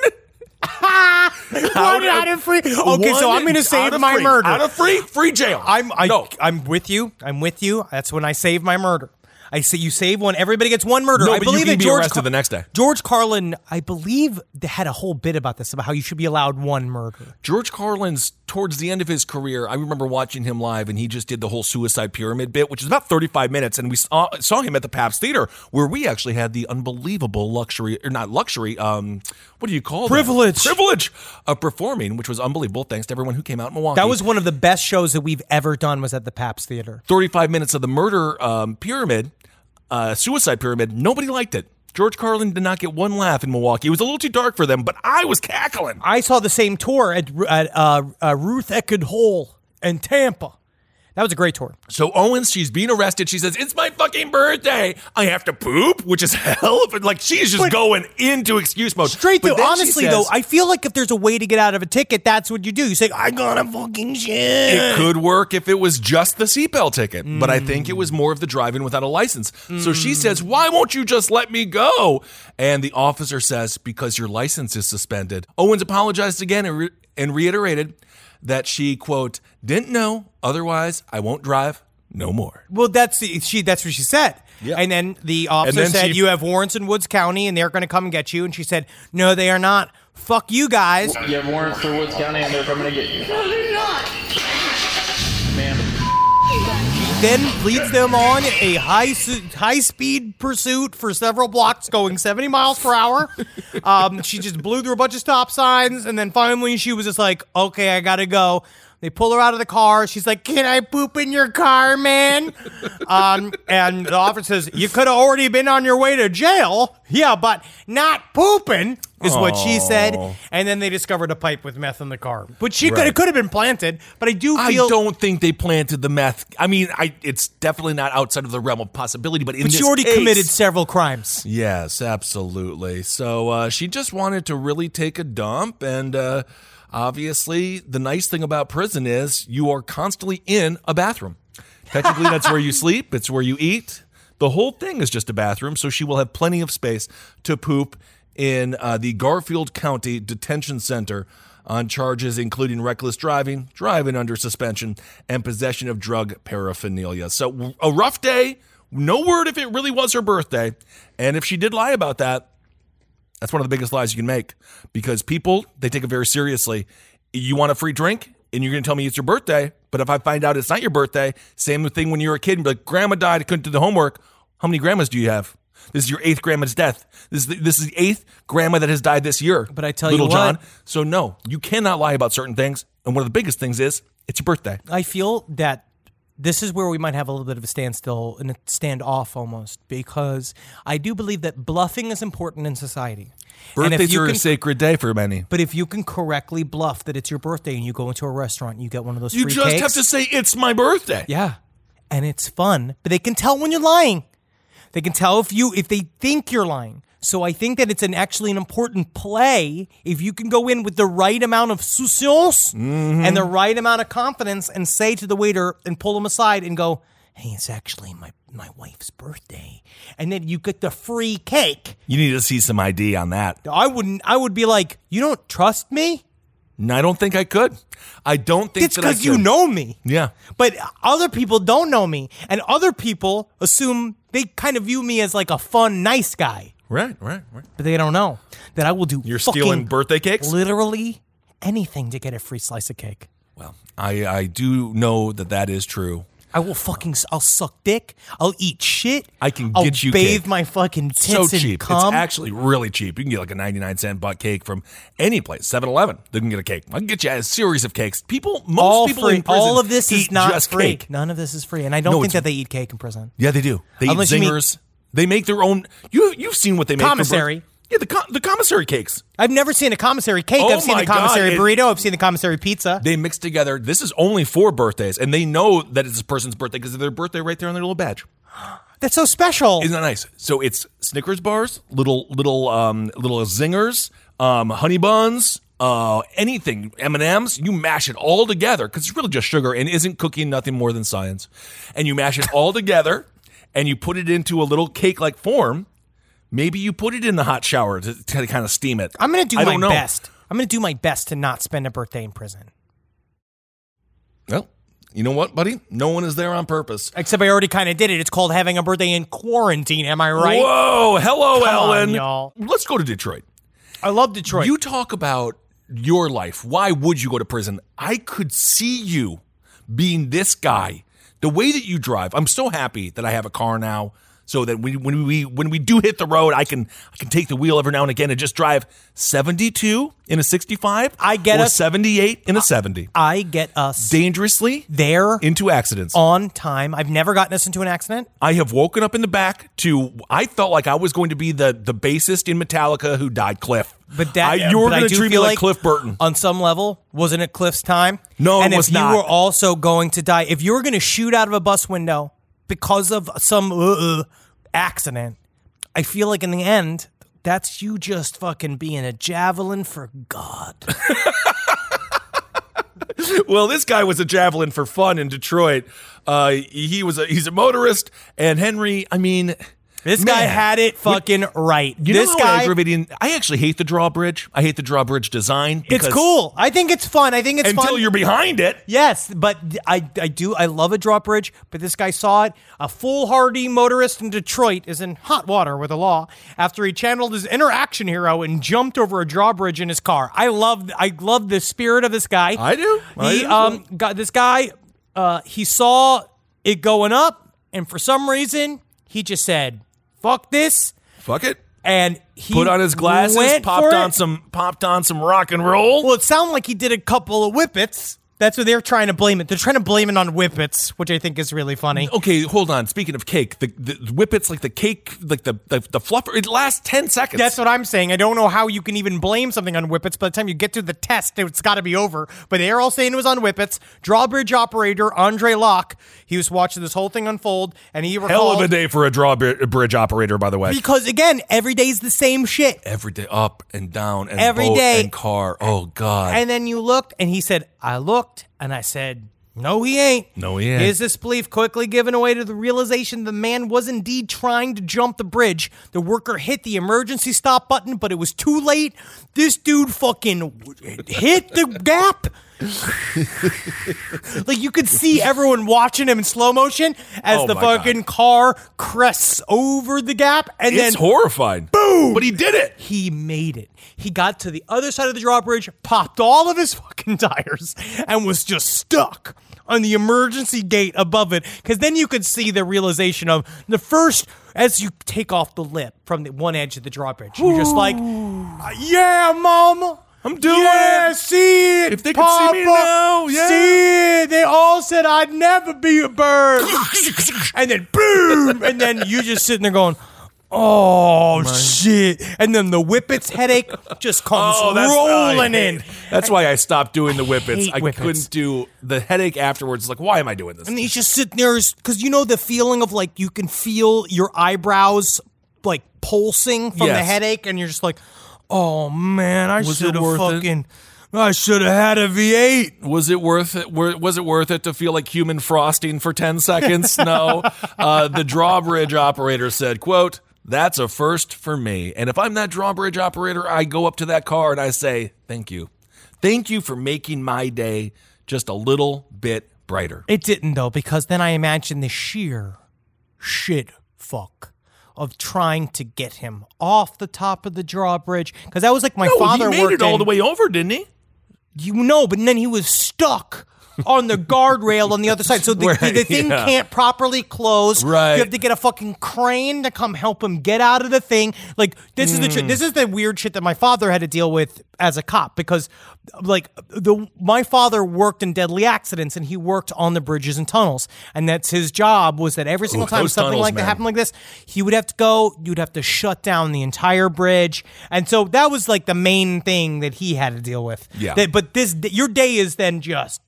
*laughs* One out of free. Okay, so I'm gonna save my free. murder. Out of free, free jail. I'm I, no. I'm with you. I'm with you. That's when I save my murder. I say you save one. Everybody gets one murder. No, I but you believe can that be George arrested the next day. George Carlin, I believe, had a whole bit about this about how you should be allowed one murder. George Carlin's towards the end of his career. I remember watching him live, and he just did the whole suicide pyramid bit, which is about 35 minutes. And we saw, saw him at the Pabst Theater, where we actually had the unbelievable luxury, or not luxury, um, what do you call that? Privilege. Privilege of performing, which was unbelievable. Thanks to everyone who came out in Milwaukee. That was one of the best shows that we've ever done. Was at the Pabst Theater. 35 minutes of the murder um, pyramid, uh, suicide pyramid. Nobody liked it. George Carlin did not get one laugh in Milwaukee. It was a little too dark for them, but I was cackling. I saw the same tour at, at uh, uh, Ruth Eckerd Hall in Tampa. That was a great tour. So Owens, she's being arrested. She says, "It's my fucking birthday. I have to poop," which is *laughs* hell. But like she's just But- going into excuse mode. Straight But through. Honestly, says- though, I feel like if there's a way to get out of a ticket, that's what you do. You say, "I got a fucking shit." it could work if it was just the seatbelt ticket, but I think it Mm. was more of the driving without a license. So she says, "Why won't you just let me go?" And the officer says, "Because your license is suspended." Owens apologized again and, re- and reiterated that she quote didn't know. Otherwise, I won't drive no more. Well, that's the, she. That's what she said. Yeah. And then the officer then said, she- "You have warrants in Woods County, and they're going to come and get you." And she said, "No, they are not. Fuck you guys." You have warrants for Woods County and they're coming to get you. No, they're not. Ma'am. then leads them on a high su- high speed pursuit for several blocks, going 70 miles per hour. Um, she just blew through a bunch of stop signs, and then finally she was just like, "Okay, I gotta go." They pull her out of the car. She's like, "Can I poop in your car, man?" *laughs* Um, and the officer says, "You could have already been on your way to jail." Yeah, but not pooping is what she said. And then they discovered a pipe with meth in the car, but she could it could have been planted. But I do feel I don't think they planted the meth. I mean, I it's definitely not outside of the realm of possibility. But in But this she already case- committed several crimes. Yes, absolutely. So uh, she just wanted to really take a dump, and uh, obviously, the nice thing about prison is you are constantly in a bathroom. Technically, that's where you *laughs* sleep. It's where you eat. The whole thing is just a bathroom, so she will have plenty of space to poop in uh, the Garfield County Detention Center on charges including reckless driving, driving under suspension, and possession of drug paraphernalia. So a rough day. No word if it really was her birthday, and if she did lie about that, that's one of the biggest lies you can make because people they take it very seriously. You want a free drink, and you're going to tell me it's your birthday, but if I find out it's not your birthday, same thing when you were a kid, and be like, "Grandma died, I couldn't do the homework." How many grandmas do you have? This is your eighth grandma's death. This is the, this is the eighth grandma that has died this year. But I tell you little John. So no, you cannot lie about certain things. And one of the biggest things is it's your birthday. I feel that this is where we might have a little bit of a standstill and a standoff almost because I do believe that bluffing is important in society. And if Birthdays you are can- a sacred day for many. But if you can correctly bluff that it's your birthday and you go into a restaurant and you get one of those You just cakes, have to say it's my birthday. yeah, and it's fun. But they can tell when you're lying. They can tell if you if they think you're lying. So I think that it's an actually an important play if you can go in with the right amount of souciance Mm-hmm. and the right amount of confidence and say to the waiter and pull him aside and go, "Hey, it's actually my my wife's birthday," and then you get the free cake. You need to see some ID on that. I wouldn't. I would be like, "You don't trust me? No, I don't think I could. I don't think It's because you know me." Yeah. But other people don't know me, and other people assume they kind of view me as like a fun, nice guy. Right, right, right. But they don't know that I will do. You're stealing birthday cakes? Literally anything to get a free slice of cake. Well, I, I do know that that is true. I will fucking. I'll suck dick. I'll eat shit. I can get I'll you bathe cake. my fucking tits so and cheap. It's actually really cheap. You can get like a 99 cent butt cake from any place, 7 Eleven. They can get a cake. I can get you a series of cakes. People, most all people free. in prison All of this is not just free. cake. None of this is free, and I don't No, think that they eat cake in prison. Yeah, they do. They Unless eat you mean- zingers. They make their own. You, you've seen what they make. Commissary. Yeah, the, com- the commissary cakes. I've never seen a commissary cake. Oh I've seen the commissary God, it- burrito. I've seen the commissary pizza. They mix together. This is only for birthdays, and they know that it's this person's birthday because of their birthday right there on their little badge. *gasps* That's so special. Isn't that nice? So it's Snickers bars, little little um little zingers, um honey buns, uh anything M and M's. You mash it all together because it's really just sugar and isn't cooking nothing more than science. And you mash it all together, and you put it into a little cake like form. Maybe you put it in the hot shower to, to kind of steam it. I'm gonna do I my know. best. I'm gonna do my best to not spend a birthday in prison. Well, you know what, buddy? No one is there on purpose. Except I already kind of did it. It's called having a birthday in quarantine. Am I right? Whoa! Hello, Come on, Ellen. y'all. Let's go to Detroit. I love Detroit. You talk about your life. Why would you go to prison? I could see you being this guy. The way that you drive. I'm so happy that I have a car now. So that we, when we when we do hit the road, I can I can take the wheel every now and again and just drive 72 in a 65. I get or us- 78 in a 70. I get us Dangerously there into accidents. on time. I've never gotten us into an accident. I have woken up in the back to I felt like I was going to be the the bassist in Metallica who died, Cliff. But that I, you were going to treat me feel like, Cliff Burton. On some level, wasn't it Cliff's time? No, it and was if not. you were also going to die, if you were going to shoot out of a bus window because of some uh, accident, I feel like in the end, that's you just fucking being a javelin for God. *laughs* Well, this guy was a javelin for fun in Detroit. Uh, he was a he's a motorist, and Henry. I mean, This guy had it fucking right. you this know how guy. aggravating. I actually hate the drawbridge. I hate the drawbridge design. It's cool. I think it's fun. I think it's until fun. you're behind it. Yes, but I I do I love a drawbridge, but this guy saw it. A foolhardy motorist in Detroit is in hot water with the law after he channeled his inner action hero and jumped over a drawbridge in his car. I love I love the spirit of this guy. I do. I He do. um got this guy uh he saw it going up and for some reason he just said, "Fuck this." Fuck it. And he Put on his glasses. went Popped for on it. some. Popped on some rock and roll. Well, it sounded like he did a couple of whippets. That's what they're trying to blame it. They're trying to blame it on whippets, which I think is really funny. Okay, hold on. Speaking of cake, the, the whippets like the cake, like the the, the fluffer. It lasts ten seconds. That's what I'm saying. I don't know how you can even blame something on whippets. By the time you get to the test, it's got to be over. But they're all saying it was on whippets. Drawbridge operator Andre Locke, he was watching this whole thing unfold, and he recalled hell of a day for a drawbridge operator, by the way. because again, every day is the same shit. Every day, up and down, and Every boat day. and car. Oh God. And then you looked, and he said, "I looked," and I said. No, he ain't. No, he ain't. His disbelief quickly given away to the realization the man was indeed trying to jump the bridge. The worker hit the emergency stop button, but it was too late. This dude fucking hit the gap. *laughs* like you could see everyone watching him in slow motion as Oh the my God. fucking car crests over the gap, and it's then horrifying. Boom! But he did it. he made it. He got to the other side of the drawbridge, popped all of his fucking *laughs* tires, and was just stuck on the emergency gate above it because then you could see the realization of the first as you take off the lip from the one edge of the drawbridge. You're just like, "Uh, yeah, mama. I'm doing yeah, it. see it. If they could see me now, yeah. See it. They all said I'd never be a bird. *laughs* and then boom, and then you just sitting there going, "Oh shit!" And then the whippets headache just comes Oh, rolling in. That's why I stopped doing the whippets. hate I whippets. couldn't do the headache afterwards. Like, why am I doing this? And he's just sitting there because you know the feeling of like you can feel your eyebrows like pulsing from the headache, and you're just like, "Oh man, I should have worth it? Fucking." I should have had a V8. Was it worth it? Was it worth it to feel like human frosting for ten seconds? *laughs* No. uh, the drawbridge operator said, "quote That's a first for me. And if I'm that drawbridge operator, I go up to that car and I say, "Thank you, thank you for making my day just a little bit brighter." It didn't though, because then I imagine the sheer shit fuck of trying to get him off the top of the drawbridge. Because that was like my No, father he made worked it all in- the way over, didn't he? You know, but then he was stuck on the guardrail on the other side. So the, Right, the, the thing yeah. can't properly close. Right. You have to get a fucking crane to come help him get out of the thing. Like this is the tr- Hmm. this is the weird shit that my father had to deal with as a cop because like the my father worked in deadly accidents and he worked on the bridges and tunnels and that's his job was that every single Ooh, time something tunnels, like that happened like this he would have to go you'd have to shut down the entire bridge and so that was like the main thing that he had to deal with Yeah. That- but this your day is then just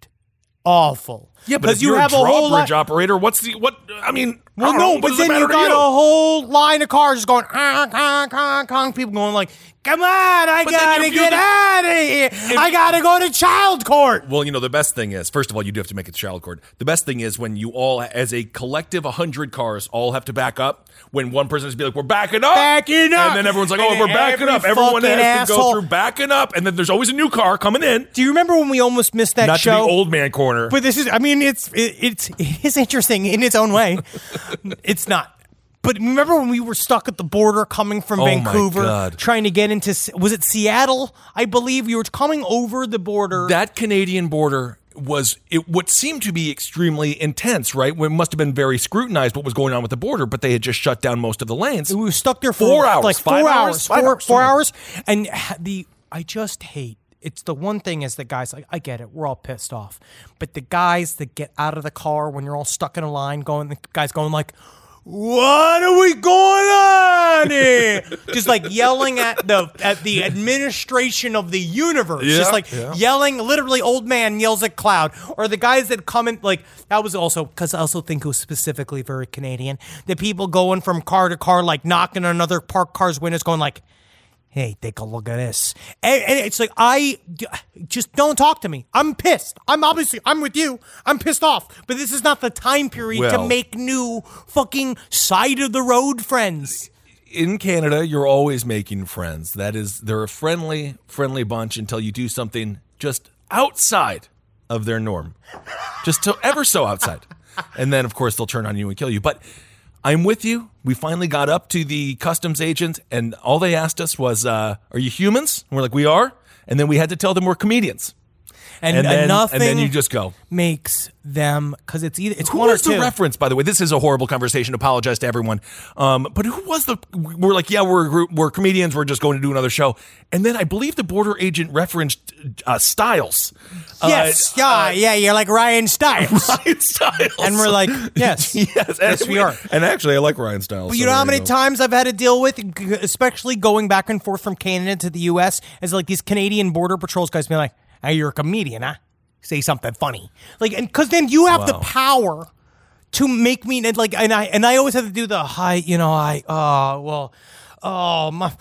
awful. Yeah, but if you have a whole drawbridge lot. operator, what's the what? I mean, Well, no, but what does it then you got a whole line of cars just going, ah, ah, ah, ah, people going like, come on, I But then gotta get did- out of here. I gotta go to child court. Well, you know, the best thing is, first of all, you do have to make it to child court. The best thing is when you all, as a collective 100 cars, all have to back up. When one person has to be like, we're backing up. Backing up. And then everyone's like, oh, then we're backing every up. Everyone fucking has to go asshole- through backing up. And then there's always a new car coming in. Do you remember when we almost missed that Not show? to the old man corner. But this is, I mean, it's it, it's it is interesting in its own way. *laughs* it's not. But remember when we were stuck at the border coming from Oh Vancouver, trying to get into was it Seattle? I believe we were coming over the border. that Canadian border was it what seemed to be extremely intense, right? It must have been very scrutinized what was going on with the border, but they had just shut down most of the lanes. we were stuck there for Four hours, like five four hours, hours, four, hours, four hours, and the I just hate. It's the one thing is the guys like I get it, we're all pissed off, but the guys that get out of the car when you're all stuck in a line, going the guys going like. What are we going on here? *laughs* Just like yelling at the at the administration of the universe. Yeah, Just like yeah. yelling, literally, old man yells at cloud, or the guys that come in like that was also because I also think it was specifically very Canadian. The people going from car to car, like knocking on another parked car's windows, going like, "Hey, take a look at this," and, and it's like I just don't talk to me. I'm pissed. I'm obviously I'm with you. I'm pissed off, but this is not the time period to make new fucking side of the road friends. in Canada, you're always making friends. That is, they're a friendly, friendly bunch until you do something just outside of their norm, just to ever so outside, and then of course they'll turn on you and kill you. But I'm with you. We finally got up to the customs agent, and all they asked us was, uh, "Are you humans?" And we're like, "We are." And then we had to tell them we're comedians, And, and and then nothing and then you just go. makes them because it's either it's Who one or was the two. reference, by the way? This is a horrible conversation. Apologize to everyone. Um, but who was the? We're like, yeah, we're a group, we're comedians. We're just going to do another show. And then I believe the border agent referenced uh, Stiles. Yes, Uh, yeah, yeah. You're like Ryan *laughs* Stiles, Ryan Stiles. and we're like, *laughs* yes, yes, yes, we are. And actually, I like Ryan Stiles. But so you know how many times I've had to deal with, especially going back and forth from Canada to the U.S., is like these Canadian border patrols guys being like, "Hey, you're a comedian, huh? Say something funny." Like, and because then you have the power to make me and like, and I and I always have to do the hi, you know, I, oh well, oh my.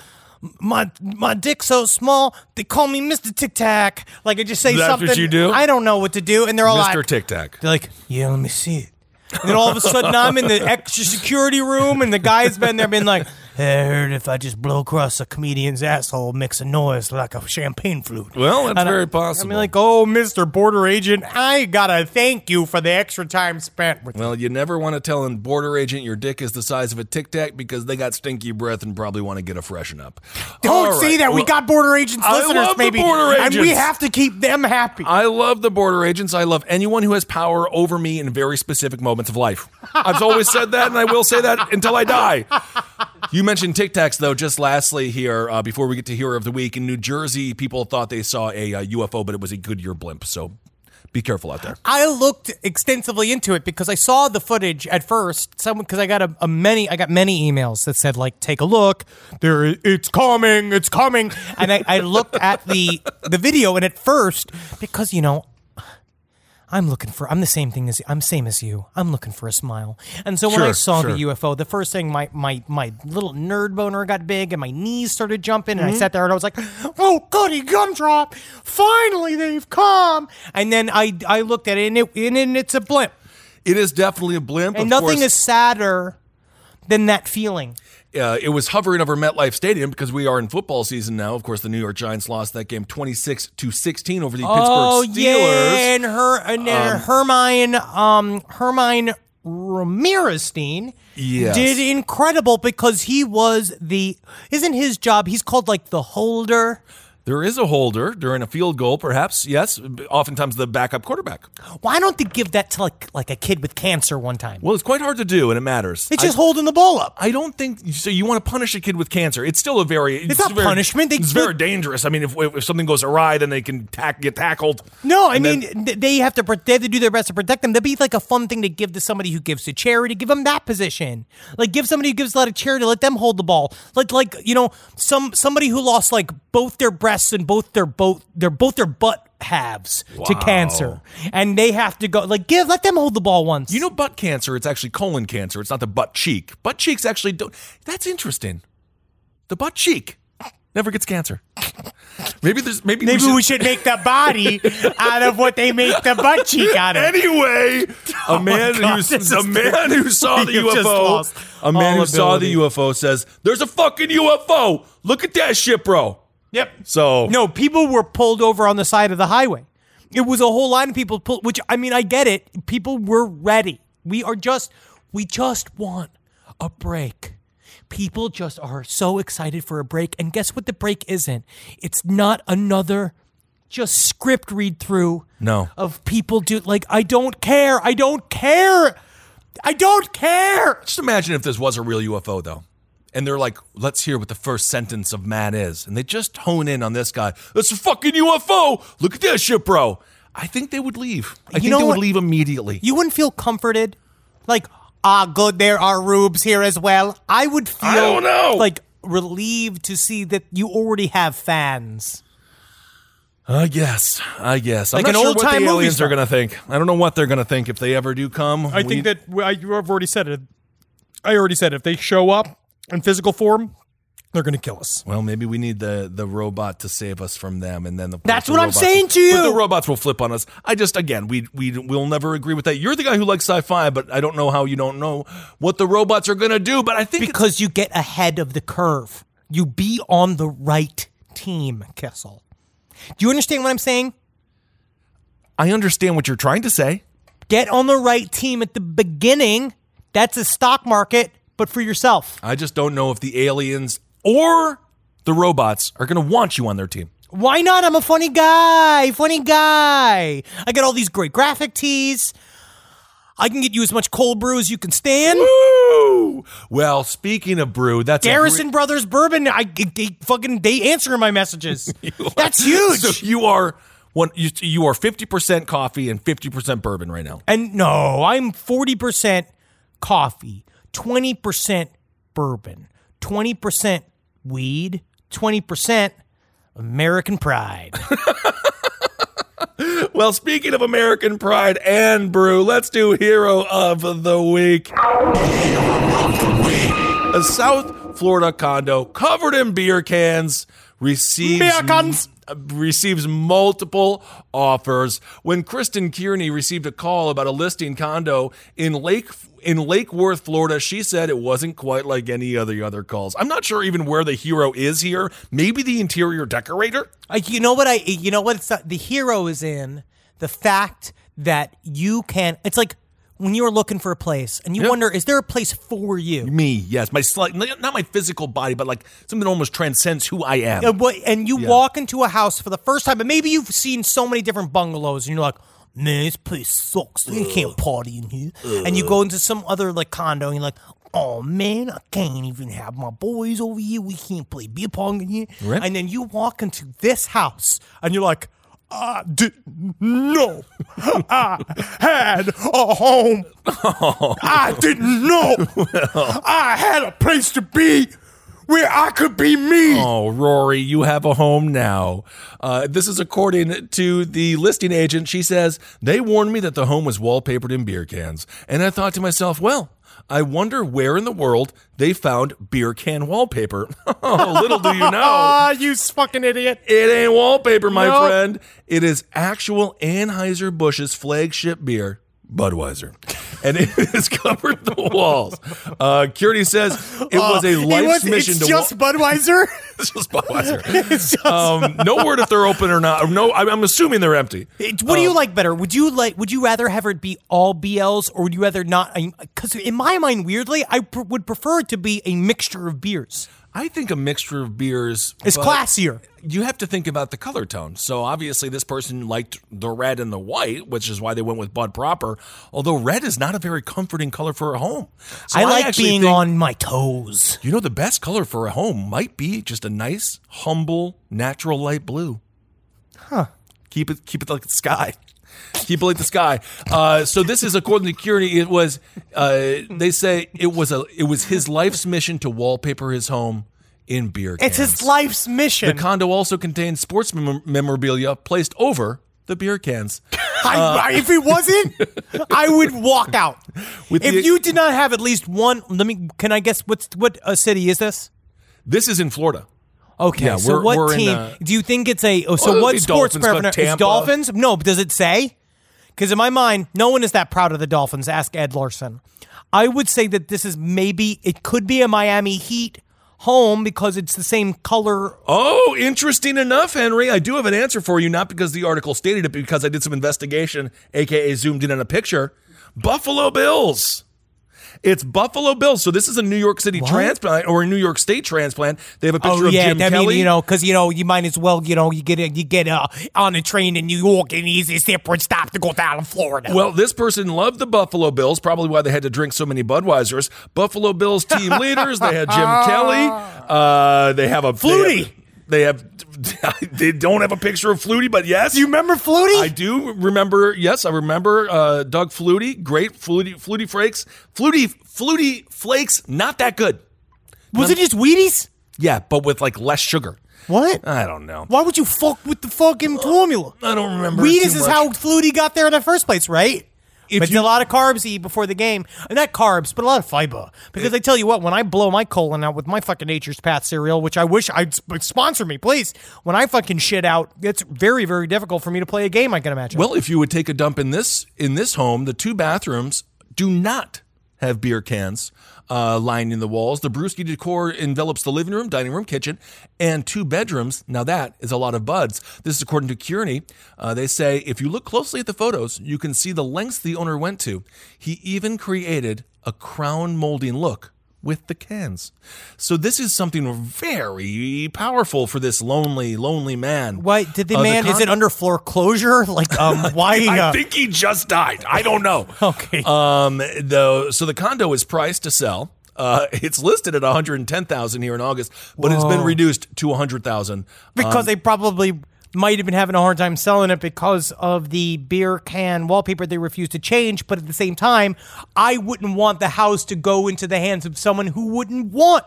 My my dick's so small they call me Mr. Tic Tac. Like I just say That's what something. you do? I don't know what to do, and they're all Mr. like, Tic Tac. they're like, yeah, let me see it. And then all of a sudden, I'm in the extra security room, and the guy's been there, been like, I heard if I just blow across a comedian's asshole, makes a noise like a champagne flute. Well, that's And I- very possible. I mean, like, oh, Mr. Border Agent, I gotta thank you for the extra time spent with Well, you never want to tell a border agent your dick is the size of a tic tac because they got stinky breath and probably want to get a freshen up. Don't All say right, that. we well, got border agents I listeners, love the maybe, border and we have to keep them happy. I love the border agents. I love anyone who has power over me in very specific moments of life. I've always said that, and I will say that until I die. You mentioned Tic Tacs, though. Just lastly, here uh, before we get to Hero of the Week in New Jersey, people thought they saw a uh, UFO, but it was a Goodyear blimp. So be careful out there. I looked extensively into it because I saw the footage at first. Someone because I got a, a many I got many emails that said like take a look there it's coming it's coming and I, I looked at the the video and at first because you know I'm looking for I'm the same thing as I'm same as you I'm looking for a smile and so when I Sure, saw the. UFO the first thing my my my little nerd boner got big and my knees started jumping and I mm-hmm. sat there and I was like oh goody gumdrop finally they've come and then I I looked at it and, it, and it- it's a blimp It is definitely a blimp. and nothing course. is sadder than that feeling uh, it was hovering over MetLife Stadium because we are in football season now. Of course, the New York Giants lost that game 26 to 16 over the oh Pittsburgh Steelers. yeah and her and uh, Hermine um Hermine Ramirezstein Yes. did incredible because he was the isn't his job he's called like the holder There is a holder during a field goal, perhaps. Yes, oftentimes the backup quarterback. why don't they give that to like like a kid with cancer one time Well, it's quite hard to do, and it matters. it's just I, holding the ball up I don't think so. You want to punish a kid with cancer? It's still a very. It's, not very, punishment. They- it's very dangerous. I mean, if, if something goes awry, then they can tack, get tackled. No, I mean then- they have to they have to do their best to protect them. That'd be like a fun thing to give to somebody who gives to charity. Give them that position. Like give somebody who gives a lot of charity. Let them hold the ball. Like like you know some somebody who lost like both their breasts and both their both their both their butt halves to cancer, and they have to go like give let them hold the ball once. You know, butt cancer. It's actually colon cancer. It's not the butt cheek. Butt cheeks actually don't. That's interesting. The butt cheek never gets cancer. Maybe there's maybe maybe we we should. should make the body *laughs* out of what they make the butt cheek out of. Anyway, a oh man Oh God, who's a man who saw *laughs* the We have just UFO. A man who saw the. UFO says, "There's a fucking UFO. Look at that shit, bro." Yep. So No, people were pulled over on the side of the highway. It was a whole line of people pulled, which I mean, I get it. People were ready. We are just, we just want a break. People just are so excited for a break. And guess what the break isn't? It's not another just script read through No. of people do like, I don't care. I don't care. I don't care. Just imagine if this was a real UFO, though. And they're like, let's hear what the first sentence of Matt is. And they just hone in on this guy. That's a fucking UFO. Look at that shit, bro. I think they would leave. I think know they what? would leave immediately. You wouldn't feel comforted? Like, ah, good, there are rubes here as well. I would feel I don't know. like relieved to see that you already have fans. I guess. I guess. I'm Like not an sure what old-time the movie aliens star. are going to think. I don't know what they're going to think if they ever do come. I We- think that I, I've already said it. I already said if they show up in physical form, they're going to kill us. Well, maybe we need the the robot to save us from them, and then the That's the what I'm robots- saying to But the robots will flip on us. I just again, we we will never agree with that. You're the guy who likes sci-fi, but I don't know how you don't know what the robots are going to do. But I think it's- Because you get ahead of the curve. You be on the right team, Kissel. Do you understand what I'm saying? I understand what you're trying to say. Get on the right team at the beginning. That's a stock market, but for yourself. I just don't know if the aliens or the robots are going to want you on their team. Why not? I'm a funny guy. Funny guy. I got all these great graphic tees. I can get you as much cold brew as you can stand. Woo! Well, speaking of brew, that's Garrison great- Brothers Bourbon. I they fucking they answer my messages. *laughs* That's *laughs* huge. So you are one. You, you are fifty percent coffee and fifty percent bourbon right now. and no, I'm 40% coffee, 20% bourbon, 20% weed, 20% American pride. *laughs* Well, speaking of American pride and brew, let's do hero of the week. A South Florida condo covered in beer cans receives Beer cans. receives multiple offers. When Kristen Kearney received a call about a listing condo in Lake in Lake Worth, Florida, she said it wasn't quite like any other other calls. I'm not sure even where the hero is here. Maybe the interior decorator. Uh, you know what I? You know what? It's not, the hero is in the fact that you can. It's like when you're looking for a place and you Yeah. wonder, is there a place for you? Me, yes, my slight, not my physical body, but like something that almost transcends who I am. But- and you walk into a house for the first time, and maybe you've seen so many different bungalows, and you're like, man, this place sucks. You can't party in here. And you go into some other like condo, and you're like, oh man, I can't even have my boys over here. We can't play beer pong in here. Right. And then you walk into this house, and you're like, I didn't know I had a home. *laughs* Oh. I didn't know *laughs* I had a place to be where I could be me. Oh, Rory, you have a home now. Uh, this is according to the listing agent. She says, They warned me that the home was wallpapered in beer cans. And I thought to myself, well, I wonder where in the world they found beer can wallpaper. *laughs* oh, little do you *laughs* know. Ah, you fucking idiot. It ain't wallpaper, my No. friend. It is actual Anheuser-Busch's flagship beer, Budweiser. And it *laughs* has covered the walls. Uh, Curity says it was a Uh, life's was, mission it's to just wa- Budweiser. *laughs* It's just Budweiser. *laughs* it's just, um, no word if they're open or not. No, I'm I'm assuming they're empty. It- what do you like better? Would you like? Would you rather have it be all BLs, or would you rather not? Because in my mind, weirdly, I pr- would prefer it to be a mixture of beers. I think a mixture of beers is classier. You have to think about the color tone. So obviously, this person liked the red and the white, which is why they went with Bud proper. Although red is not a very comforting color for a home. So I like being think- on my toes. You know, the best color for a home might be just a nice, humble, natural light blue. Huh. Keep it, keep it like the sky. Keep it the sky. Uh, so this is according to Curie. It was. Uh, they say it was a. It was his life's mission to wallpaper his home in beer cans. It's his life's mission. The condo also contains sports mem- memorabilia placed over the beer cans. *laughs* I, if it wasn't, I would walk out. *laughs* With if the- you did not have at least one, let me. Can I guess what's what uh, city is this? This is in Florida. Okay, Yeah, so what team? uh, do you think it's a? Oh, so Oh, it'd what sports but? Is Dolphins? No, but does it say? Because in my mind, no one is that proud of the Dolphins. Ask Ed Larson. I would say that this is maybe it could be a Miami Heat home because it's the same color. Oh, interesting enough, Henry. I do have an answer for you, not because the article stated it, but because I did some investigation, aka zoomed in on a picture. Buffalo Bills. It's Buffalo Bills. So this is a New York City transplant or a New York State transplant. They have a picture Oh of yeah, Jim I Kelly. mean you know because you know you might as well you know you get a, you get uh, on a train in New York and easy separate stop to go down to Florida. Well, this person loved the Buffalo Bills, probably why they had to drink so many Budweisers. Buffalo Bills team *laughs* leaders, they had Jim Kelly. Uh, they have a Flutie. They have, *laughs* they don't have a picture of Flutie, but yes. Do you remember Flutie? I do remember. Yes, I remember uh, Doug Flutie. Great Flutie, Flutie Flakes. Flutie, Flutie Flakes. Not that good. Was it just Wheaties? Yeah, but with like less sugar. What? I don't know. Why would you fuck with the fucking formula? I don't remember. Wheaties is much. how Flutie got there in the first place, right? If but you- a lot of carbs eat before the game. And not carbs, but a lot of fiber. Because I tell you what, when I blow my colon out with my fucking Nature's Path cereal, which I wish I'd sponsor me, please. When I fucking shit out, it's very, very difficult for me to play a game, I can imagine. Well, if you would take a dump in this in this home, the two bathrooms do not have beer cans uh, lining the walls. The Brewski decor envelops the living room, dining room, kitchen, and two bedrooms. Now that is a lot of buds. This is according to Kearney. Uh, they say if you look closely at the photos, you can see the lengths the owner went to. He even created a crown molding look with the cans. So this is something very powerful for this lonely, lonely man. why did the Uh, man, is con- it under foreclosure? *laughs* Like, um, *laughs* why? I uh, think he just died. I don't know. *laughs* Okay. Um. Though, so the condo is priced to sell. Uh, it's listed at one hundred and ten thousand here in August, but it's been reduced to hundred thousand. because they probably might have been having a hard time selling it because of the beer can wallpaper they refused to change. But at the same time, I wouldn't want the house to go into the hands of someone who wouldn't want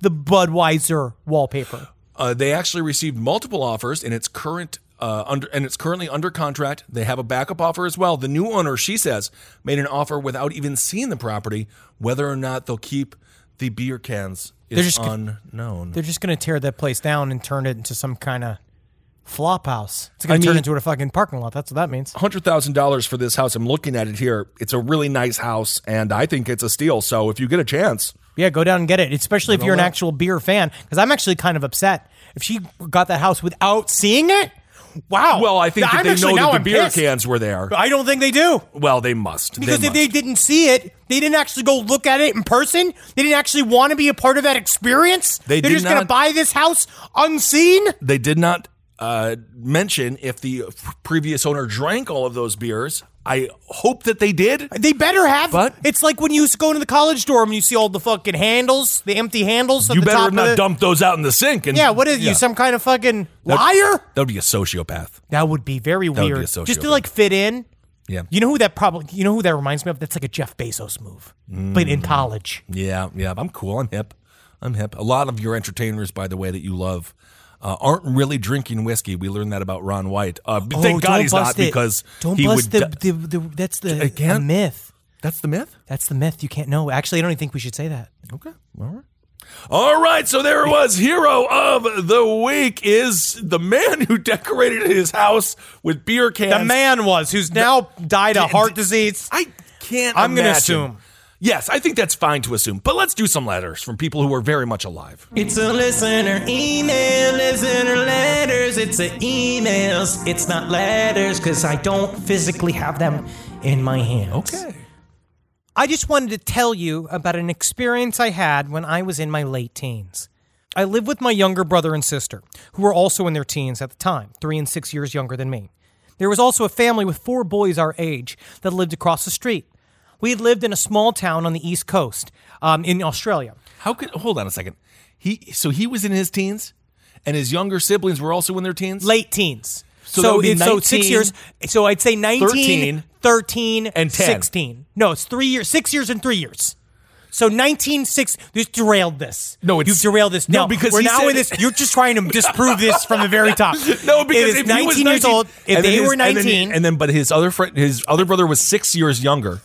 the Budweiser wallpaper. Uh, they actually received multiple offers, and it's current. Uh, under and it's currently under contract. They have a backup offer as well. The new owner, she says, made an offer without even seeing the property. Whether or not they'll keep the beer cans is They're just- unknown. They're just going to tear that place down and turn it into some kind of Flop house. It's gonna I turn mean- into a fucking parking lot. That's what that means. hundred thousand dollars for this house. I'm looking at it here. It's a really nice house, and I think it's a steal. So if you get a chance, Yeah, go down and get it. Especially if you're an that. actual beer fan, because I'm actually kind of upset if she got that house without seeing it. Wow. well, I think that I'm they actually- know now that the I'm beer pissed. cans were there. I don't think they do. Well, they must Because they if they didn't see it, they didn't actually go look at it in person. They didn't actually want to be a part of that experience. They are just going to buy this house unseen. they did not uh, mention if the previous owner drank all of those beers. I hope that they did. They better have. But- it's like when you used to go into the college dorm and you see all the fucking handles, the empty handles. At You the better top not the- dumped those out in the sink. And Yeah, what is yeah. you? Some kind of fucking That- liar? That would be a sociopath. That would be very be weird. a Just to like fit in. Yeah. You know who that probably? You know who that reminds me of? That's like a Jeff Bezos move, but Mm. in college. Yeah, yeah. I'm cool. I'm hip. I'm hip. A lot of your entertainers, by the way, that you love, uh, aren't really drinking whiskey. We learned that about Ron White. Uh, but thank God Oh, he's not it. because don't he bust would. the, the, the, That's the, the myth. That's the myth. That's the myth. You can't know. Actually, I don't even think we should say that. Okay. All right. All right. So there it was. Hero of the week is the man who decorated his house with beer cans. The man was who's now died of heart disease. I can't. I'm gonna assume. Yes, I think that's fine to assume. But let's do some letters from people who are very much alive. It's a listener email, listener letters. It's a emails. It's not letters because I don't physically have them in my hands. Okay. I just wanted to tell you about an experience I had when I was in my late teens. I lived with my younger brother and sister, who were also in their teens at the time, three and six years younger than me. There was also a family with four boys our age that lived across the street. We had lived in a small town on the East Coast um, in Australia. How could hold on a second? He so he was in his teens, and his younger siblings were also in their teens. Late teens. So be it's- so six years. So I'd say 19, 13, 13, and 10. 16. No, it's three years, six years and three years. So 19, six, you've derailed this. No, it's- You've derailed this. no, No, because we're now in this. *laughs* You're just trying to disprove this from the very top. *laughs* No, because if 19 he was years 19 old, if they his- were and then- 19, and then, but his other friend, his other brother was six years younger,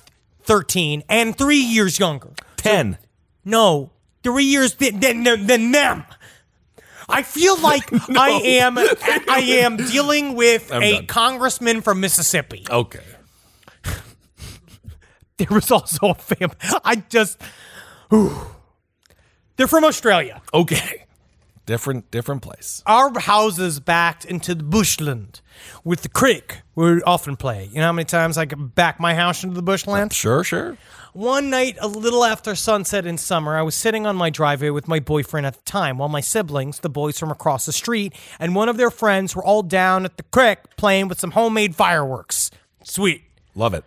13, and three years younger. ten. No, three years than, than, than them. I feel *laughs* like I am *laughs* I am dealing with I'm a done. congressman from Mississippi. Okay. *laughs* There was also a family. I just. whew. *sighs* They're from Australia. Okay. Different, different place. Our houses backed into the bushland with the creek where we often play. You know how many times I could back my house into the bushland? Uh, sure, sure. One night, a little after sunset in summer, I was sitting on my driveway with my boyfriend at the time, while my siblings, the boys from across the street, and one of their friends were all down at the creek playing with some homemade fireworks. Sweet. Love it.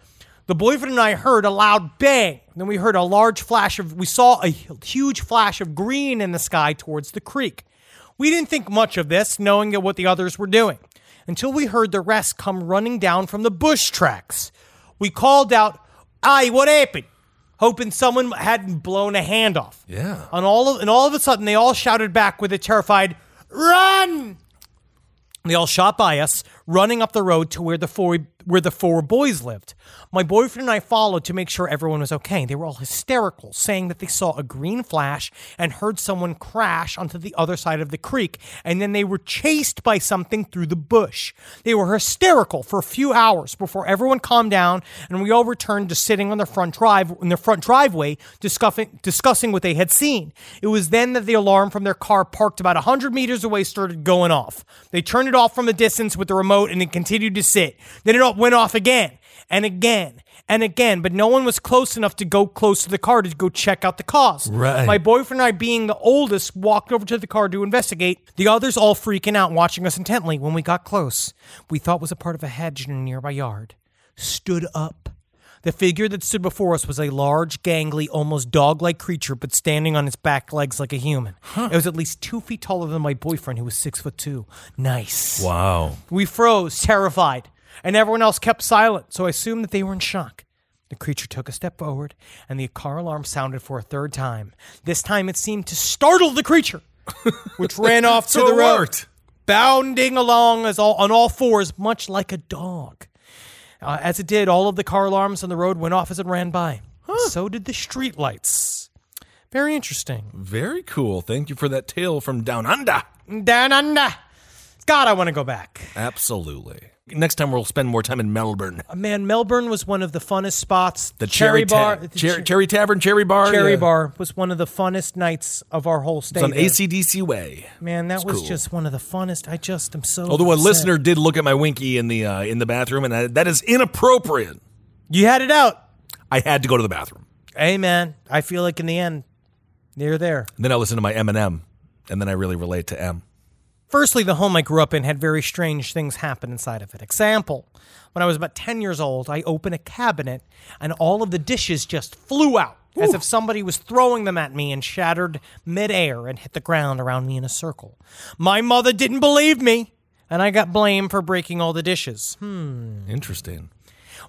The boyfriend and I heard a loud bang. Then we heard a large flash of, we saw a huge flash of green in the sky towards the creek. We didn't think much of this, knowing what the others were doing, until we heard the rest come running down from the bush tracks. We called out, Aye, what happened? Hoping someone hadn't blown a hand off. Yeah. And all of, and all of a sudden, they all shouted back with a terrified, Run! They all shot by us, running up the road to where the four where the four boys lived. My boyfriend and I followed to make sure everyone was okay. They were all hysterical, saying that they saw a green flash and heard someone crash onto the other side of the creek, and then they were chased by something through the bush. They were hysterical for a few hours before everyone calmed down and we all returned to sitting on the front drive in the front driveway discussing discussing what they had seen. It was then that the alarm from their car parked about 100 meters away started going off. They turned it off from a distance with the remote and it continued to sit. Then it went off again and again and again, but no one was close enough to go close to the car to go check out the cause. Right. My boyfriend and I, being the oldest, walked over to the car to investigate. The others all freaking out, watching us intently. When we got close, we thought was a part of a hedge in a nearby yard. Stood up. The figure that stood before us was a large, gangly, almost dog like creature, but standing on its back legs like a human. It was at least two feet taller than my boyfriend, who was six foot two. Nice. Wow. We froze, terrified, and everyone else kept silent, so I assumed that they were in shock. The creature took a step forward, and the car alarm sounded for a third time. This time it seemed to startle the creature, *laughs* which ran off to So the road, worked. bounding along as all, on all fours, much like a dog. Uh, as it did, all of the car alarms on the road went off as it ran by. So did the street lights. Very interesting. Very cool. Thank you for that tale from down under. Down under. God, I want to go back. Absolutely. Next time we'll spend more time in Melbourne. Uh, Man, Melbourne was one of the funnest spots. The Cherry, Bar, Ta- the Cher- Ch- Cherry Tavern, Cherry Bar. Cherry yeah. Bar was one of the funnest nights of our whole stay. It's on there. ACDC Way. Man, that was cool. just one of the funnest. I just am so. Although a listener did look at my winky in the uh, in the bathroom, and I, that is inappropriate. you had it out. I had to go to the bathroom. Hey, man, I feel like in the end, you're there. And then I listened to my Eminem, and then I really relate to M. Firstly, the home I grew up in had very strange things happen inside of it. Example, when I was about 10 years old, I opened a cabinet and all of the dishes just flew out as if somebody was throwing them at me and shattered midair and hit the ground around me in a circle. My mother didn't believe me, and I got blamed for breaking all the dishes. Hmm. Interesting.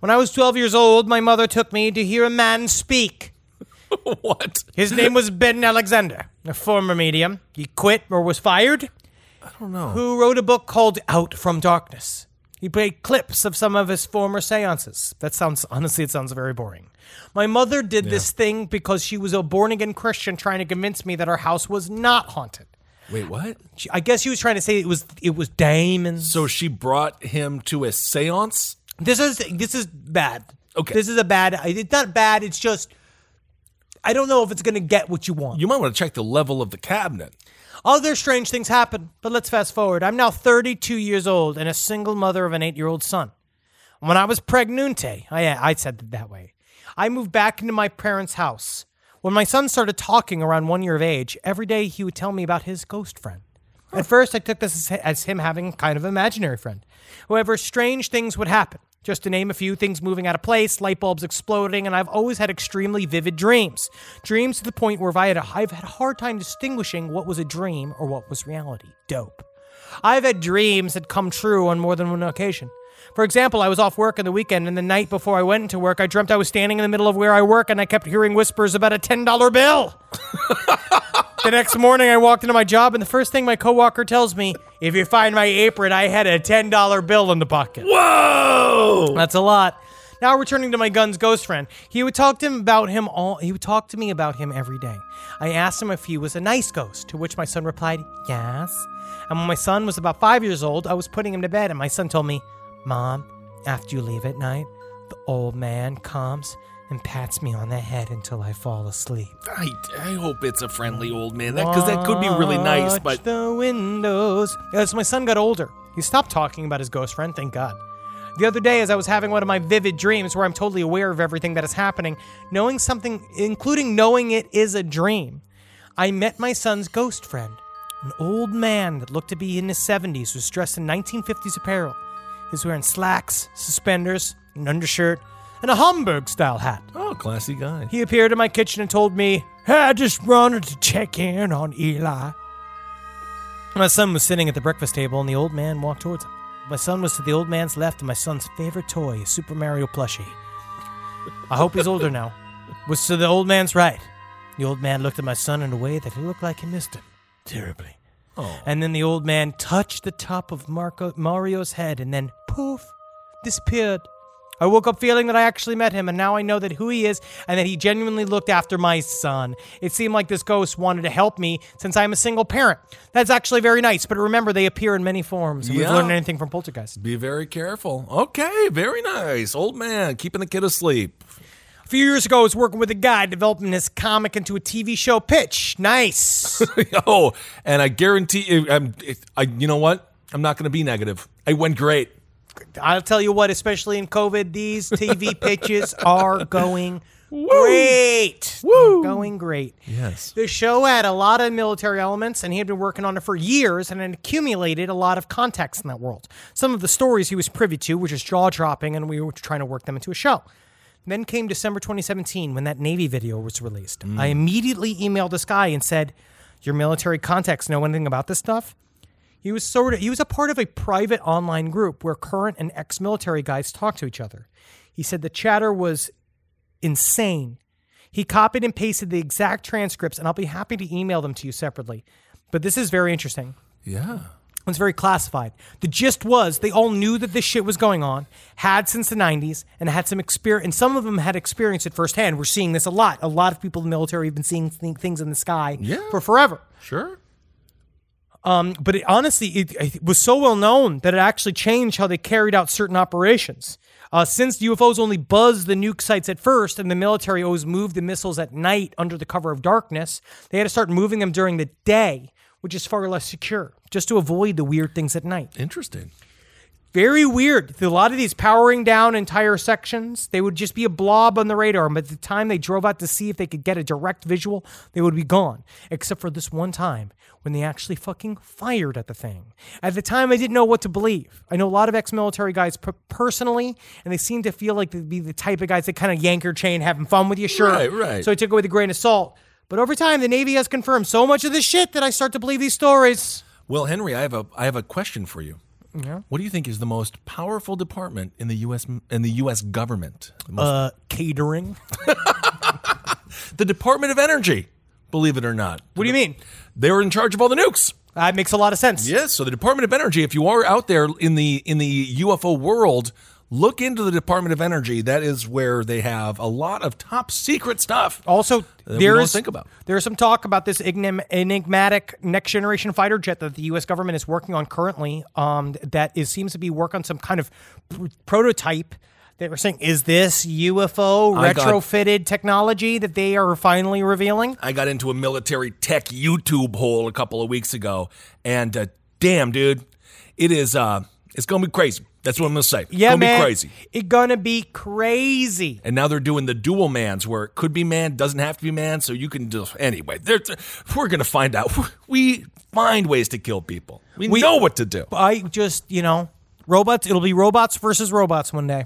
When I was 12 years old, my mother took me to hear a man speak. *laughs* what? His name was Ben Alexander, a former medium. He quit or was fired. I don't know. who wrote a book called Out from Darkness. He played clips of some of his former seances. That sounds, honestly, it sounds very boring. My mother did this thing because she was a born again Christian trying to convince me that our house was not haunted. Wait, what? I guess she was trying to say it was it was demons. So she brought him to a séance? This is this is bad. Okay. This is a bad. It's not bad. It's just I don't know if it's going to get what you want. You might want to check the level of the cabinet. Other strange things happen, but let's fast forward. I'm now 32 years old and a single mother of an eight year old son. When I was pregnante, I, I said it that way, I moved back into my parents' house. When my son started talking around one year of age, every day he would tell me about his ghost friend. At first, I took this as, as him having kind of imaginary friend. However, strange things would happen. Just to name a few things moving out of place, light bulbs exploding, and I've always had extremely vivid dreams. Dreams to the point where I had a, I've had a hard time distinguishing what was a dream or what was reality. Dope. I've had dreams that come true on more than one occasion. For example, I was off work on the weekend, and the night before I went into work, I dreamt I was standing in the middle of where I work, and I kept hearing whispers about a $10 bill. *laughs* the next morning, I walked into my job, and the first thing my coworker tells me, if you find my apron, I had a $10 bill in the pocket. Whoa! That's a lot. Now returning to my gun's ghost friend, he would talk to him about him all. He would talk to me about him every day. I asked him if he was a nice ghost, to which my son replied, "Yes." And when my son was about five years old, I was putting him to bed, and my son told me, "Mom, after you leave at night, the old man comes and pats me on the head until I fall asleep." I, I hope it's a friendly old man, because that could be really nice, but the windows. As my son got older, he stopped talking about his ghost friend. Thank God. The other day, as I was having one of my vivid dreams where I'm totally aware of everything that is happening, knowing something, including knowing it is a dream, I met my son's ghost friend, an old man that looked to be in his 70s, was dressed in 1950s apparel. He was wearing slacks, suspenders, an undershirt, and a Homburg style hat. oh, classy guy. He appeared in my kitchen and told me, hey, I just wanted to check in on Eli. My son was sitting at the breakfast table and the old man walked towards him. My son was to the old man's left and my son's favorite toy, a Super Mario plushie. I hope he's older now. Was to the old man's right. The old man looked at my son in a way that it looked like he missed him. Terribly. And then the old man touched the top of Marco, Mario's head and then poof, disappeared. I woke up feeling that I actually met him, and now I know that who he is and that he genuinely looked after my son. It seemed like this ghost wanted to help me since I'm a single parent. That's actually very nice, but remember, they appear in many forms. If Yeah. we've learned anything from Poltergeist. Be very careful. Okay, very nice. Old man, keeping the kid asleep. A few years ago, I was working with a guy developing his comic into a TV show pitch. Nice. *laughs* oh, and I guarantee you, I'm, I, you know what? I'm not going to be negative. It went great. I'll tell you what, especially in COVID, these TV *laughs* pitches are going great. Woo! Going great. Yes. The show had a lot of military elements, and he had been working on it for years and had accumulated a lot of context in that world. Some of the stories he was privy to, which is jaw dropping, and we were trying to work them into a show. Then came December 2017 when that Navy video was released. Mm. I immediately emailed this guy and said, Your military contacts know anything about this stuff? He was sort of he was a part of a private online group where current and ex-military guys talk to each other. He said the chatter was insane. He copied and pasted the exact transcripts, and I'll be happy to email them to you separately. But this is very interesting. Yeah. It's very classified. The gist was they all knew that this shit was going on, had since the 90s, and had some experience. And some of them had experienced it firsthand. We're seeing this a lot. A lot of people in the military have been seeing th- things in the sky Yeah. for forever. Sure. Um, but it, honestly, it, it was so well known that it actually changed how they carried out certain operations. Uh, since UFOs only buzzed the nuke sites at first, and the military always moved the missiles at night under the cover of darkness, they had to start moving them during the day, which is far less secure, just to avoid the weird things at night. Interesting. Very weird. A lot of these powering down entire sections, they would just be a blob on the radar. And But the time they drove out to see if they could get a direct visual, they would be gone. Except for this one time when they actually fucking fired at the thing. At the time, I didn't know what to believe. I know a lot of ex-military guys per- personally, and they seem to feel like they'd be the type of guys that kind of yank your chain, having fun with you. Sure, Right, right. So I took it with a grain of salt. But over time, the Navy has confirmed so much of this shit that I start to believe these stories. Well, Henry, I have a I have a question for you. Yeah. What do you think is the most powerful department in the U.S. in the U.S. government? The, most- Uh, catering. *laughs* the Department of Energy. Believe it or not. What do you mean? They were in charge of all the nukes. That makes a lot of sense. Yes. So the Department of Energy. If you are out there in the in the UFO world, look into the Department of Energy. That is where they have a lot of top secret stuff. Also, there is think about. There's some talk about this enigm- enigmatic next generation fighter jet that the U.S. government is working on currently. Um, that is seems to be work on some kind of pr- prototype. They were saying, is this UFO I got- retrofitted technology that they are finally revealing? I got into a military tech YouTube hole a couple of weeks ago, and uh, damn, dude, it is uh, it's gonna be crazy. That's what I'm gonna say. It's Yeah, gonna man, be crazy. It's gonna be crazy. And now they're doing the dual mans where it could be man, doesn't have to be man, so you can do anyway. We're gonna find out. *laughs* We find ways to kill people. We, We- know what to do. I just, you know, robots. It'll be robots versus robots one day.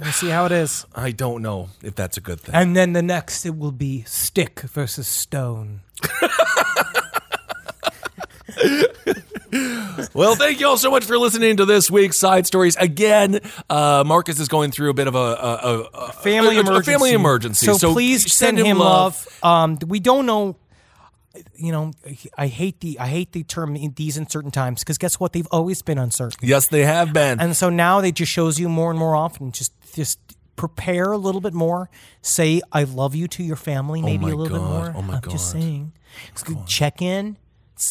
We'll see how it is. I don't know if that's a good thing. And then the next, it will be stick versus stone. *laughs* Well, thank you all so much for listening to this week's side stories. Again, uh, Marcus is going through a bit of a, a, a, a family emergency. family emergency. So, please send, him love. Um, we don't know. You know, I hate the I hate the term in these uncertain times because guess what? They've always been uncertain, Yes, they have been. and so now they just shows you more and more often. Just just prepare a little bit more. Say I love you to your family, maybe my a little God. bit more. Oh my I'm just God. saying. Check in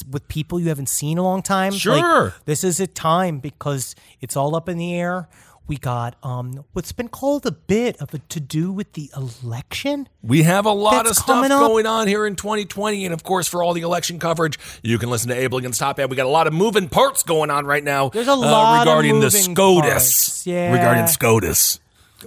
with people you haven't seen in a long time. Like, Sure. this is a time because it's all up in the air. We got um what's been called a bit of a to do with the election. We have a lot of stuff going on here in 2020. And of course, for all the election coverage, you can listen to Abel Against Top Ed. We got a lot of moving parts going on right now. There's a lot of regarding the SCOTUS. Yeah. Regarding SCOTUS.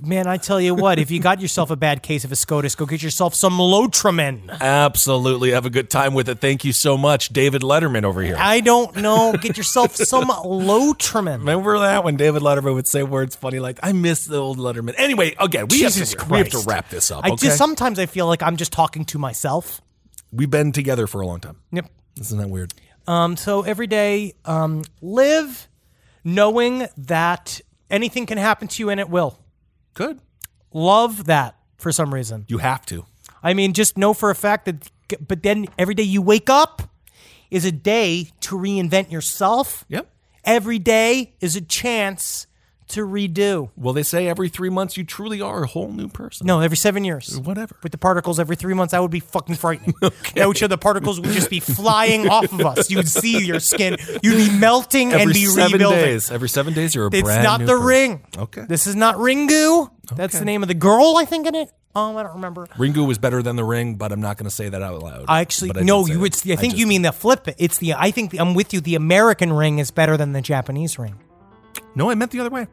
Man, I tell you what, if you got yourself a bad case of a SCOTUS, go get yourself some Lotrimin. Absolutely. Have a good time with it. Thank you so much, David Letterman over here. I don't know. Get yourself some Lotrimin. Remember that when David Letterman would say words funny like "I miss the old Letterman." Anyway, again, we Jesus have to we have to wrap this up. I Okay, just sometimes I feel like I'm just talking to myself. we've been together for a long time. Yep. Isn't that weird? Um, so every day, um, live knowing that anything can happen to you and it will. Good. Love that for some reason. You have to. I mean, just know for a fact that, but then every day you wake up is a day to reinvent yourself. Yep. Every day is a chance to redo. Well, they say every three months you truly are a whole new person. No, every seven years. Whatever. With the particles every three months, that would be fucking frightening. *laughs* That would show the particles would just be flying off of us. You'd see your skin. You'd be melting Every and be seven rebuilding. days. Every seven days, you're a brand. It's brand not new the person. ring. Okay. This is not Ringu. That's Okay. the name of the girl, I think, in it. Oh, I don't remember. Ringu was better than the ring, but I'm not going to say that out loud. I actually I no. You that. would. I think just- you mean the flip. It's the. I think the, I'm with you. The American ring is better than the Japanese ring. No, I meant the other way.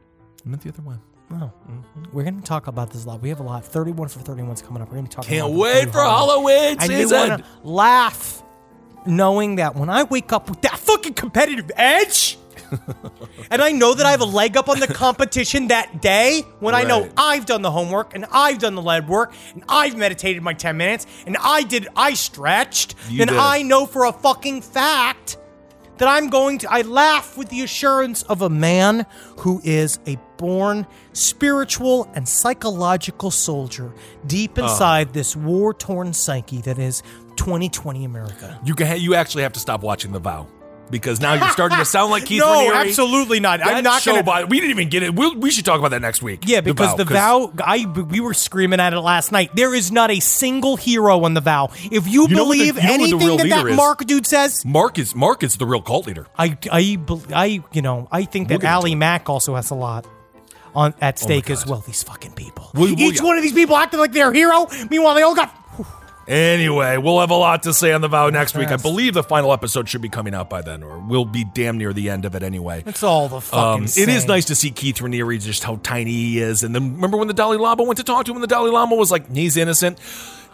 I meant the other one. Oh, mm-hmm. we're going to talk about this a lot. We have a lot. Thirty-one for thirty-one's coming up. We're going to be talk. Can't about wait for Halloween And you season. want to laugh, knowing that when I wake up with that fucking competitive edge, *laughs* and I know that I have a leg up on the competition that day, when I know Right. I've done the homework and I've done the lead work and I've meditated my ten minutes and I did I stretched, You then did. I know for a fucking fact that I'm going to, I laugh with the assurance of a man who is a born spiritual and psychological soldier deep uh. inside this war torn psyche that is 2020 America. You can, you actually have to stop watching The Vow. Because now you're starting to sound like *laughs* Keith no, Raniere. absolutely not. That I'm not show, going to. by we didn't even get it. We'll, we should talk about that next week. Yeah, because the vow, I we were screaming at it last night. There is not a single hero on the vow. If you, You what the- believe you the anything that that is? Mark dude says, Mark is Mark is the real cult leader. I I I you know I think that Ali. Mack also has a lot on at oh stake as well. These fucking people. Each yeah. one of these people acting like they're a hero. Meanwhile, they all got. Anyway, we'll have a lot to say on the vow next week. I believe the final episode should be coming out by then, or we'll be damn near the end of it anyway. It's all the fucking. Um, it is nice to see Keith Raniere just how tiny he is, and then remember when the Dalai Lama went to talk to him, and the Dalai Lama was like, "He's innocent."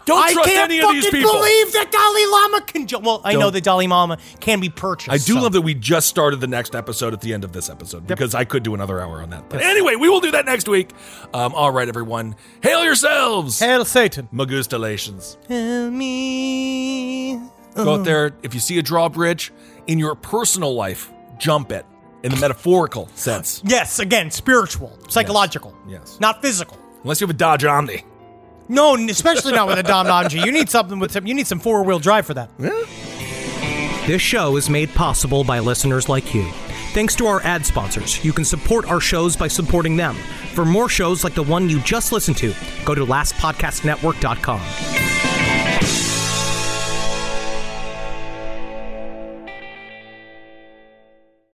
Don't I trust can't any of these fucking people. believe that Dalai Lama can. Ju- well, I know Don't- the Dalai Lama can be purchased. I do so- love that we just started the next episode at the end of this episode because I could do another hour on that. But anyway, we will do that next week. Um, all right, everyone, hail yourselves. Hail Satan. Magustalations. Hail me. Go out there. If you see a drawbridge in your personal life, jump it in the metaphorical sense. Yes, again, spiritual, psychological. Yes. Not physical. Unless you have a Dodge Omni. No, especially not with a Dom G. You need something with some. You need some four wheel drive for that. This show is made possible by listeners like you. Thanks to our ad sponsors, you can support our shows by supporting them. For more shows like the one you just listened to, go to lastpodcastnetwork.com.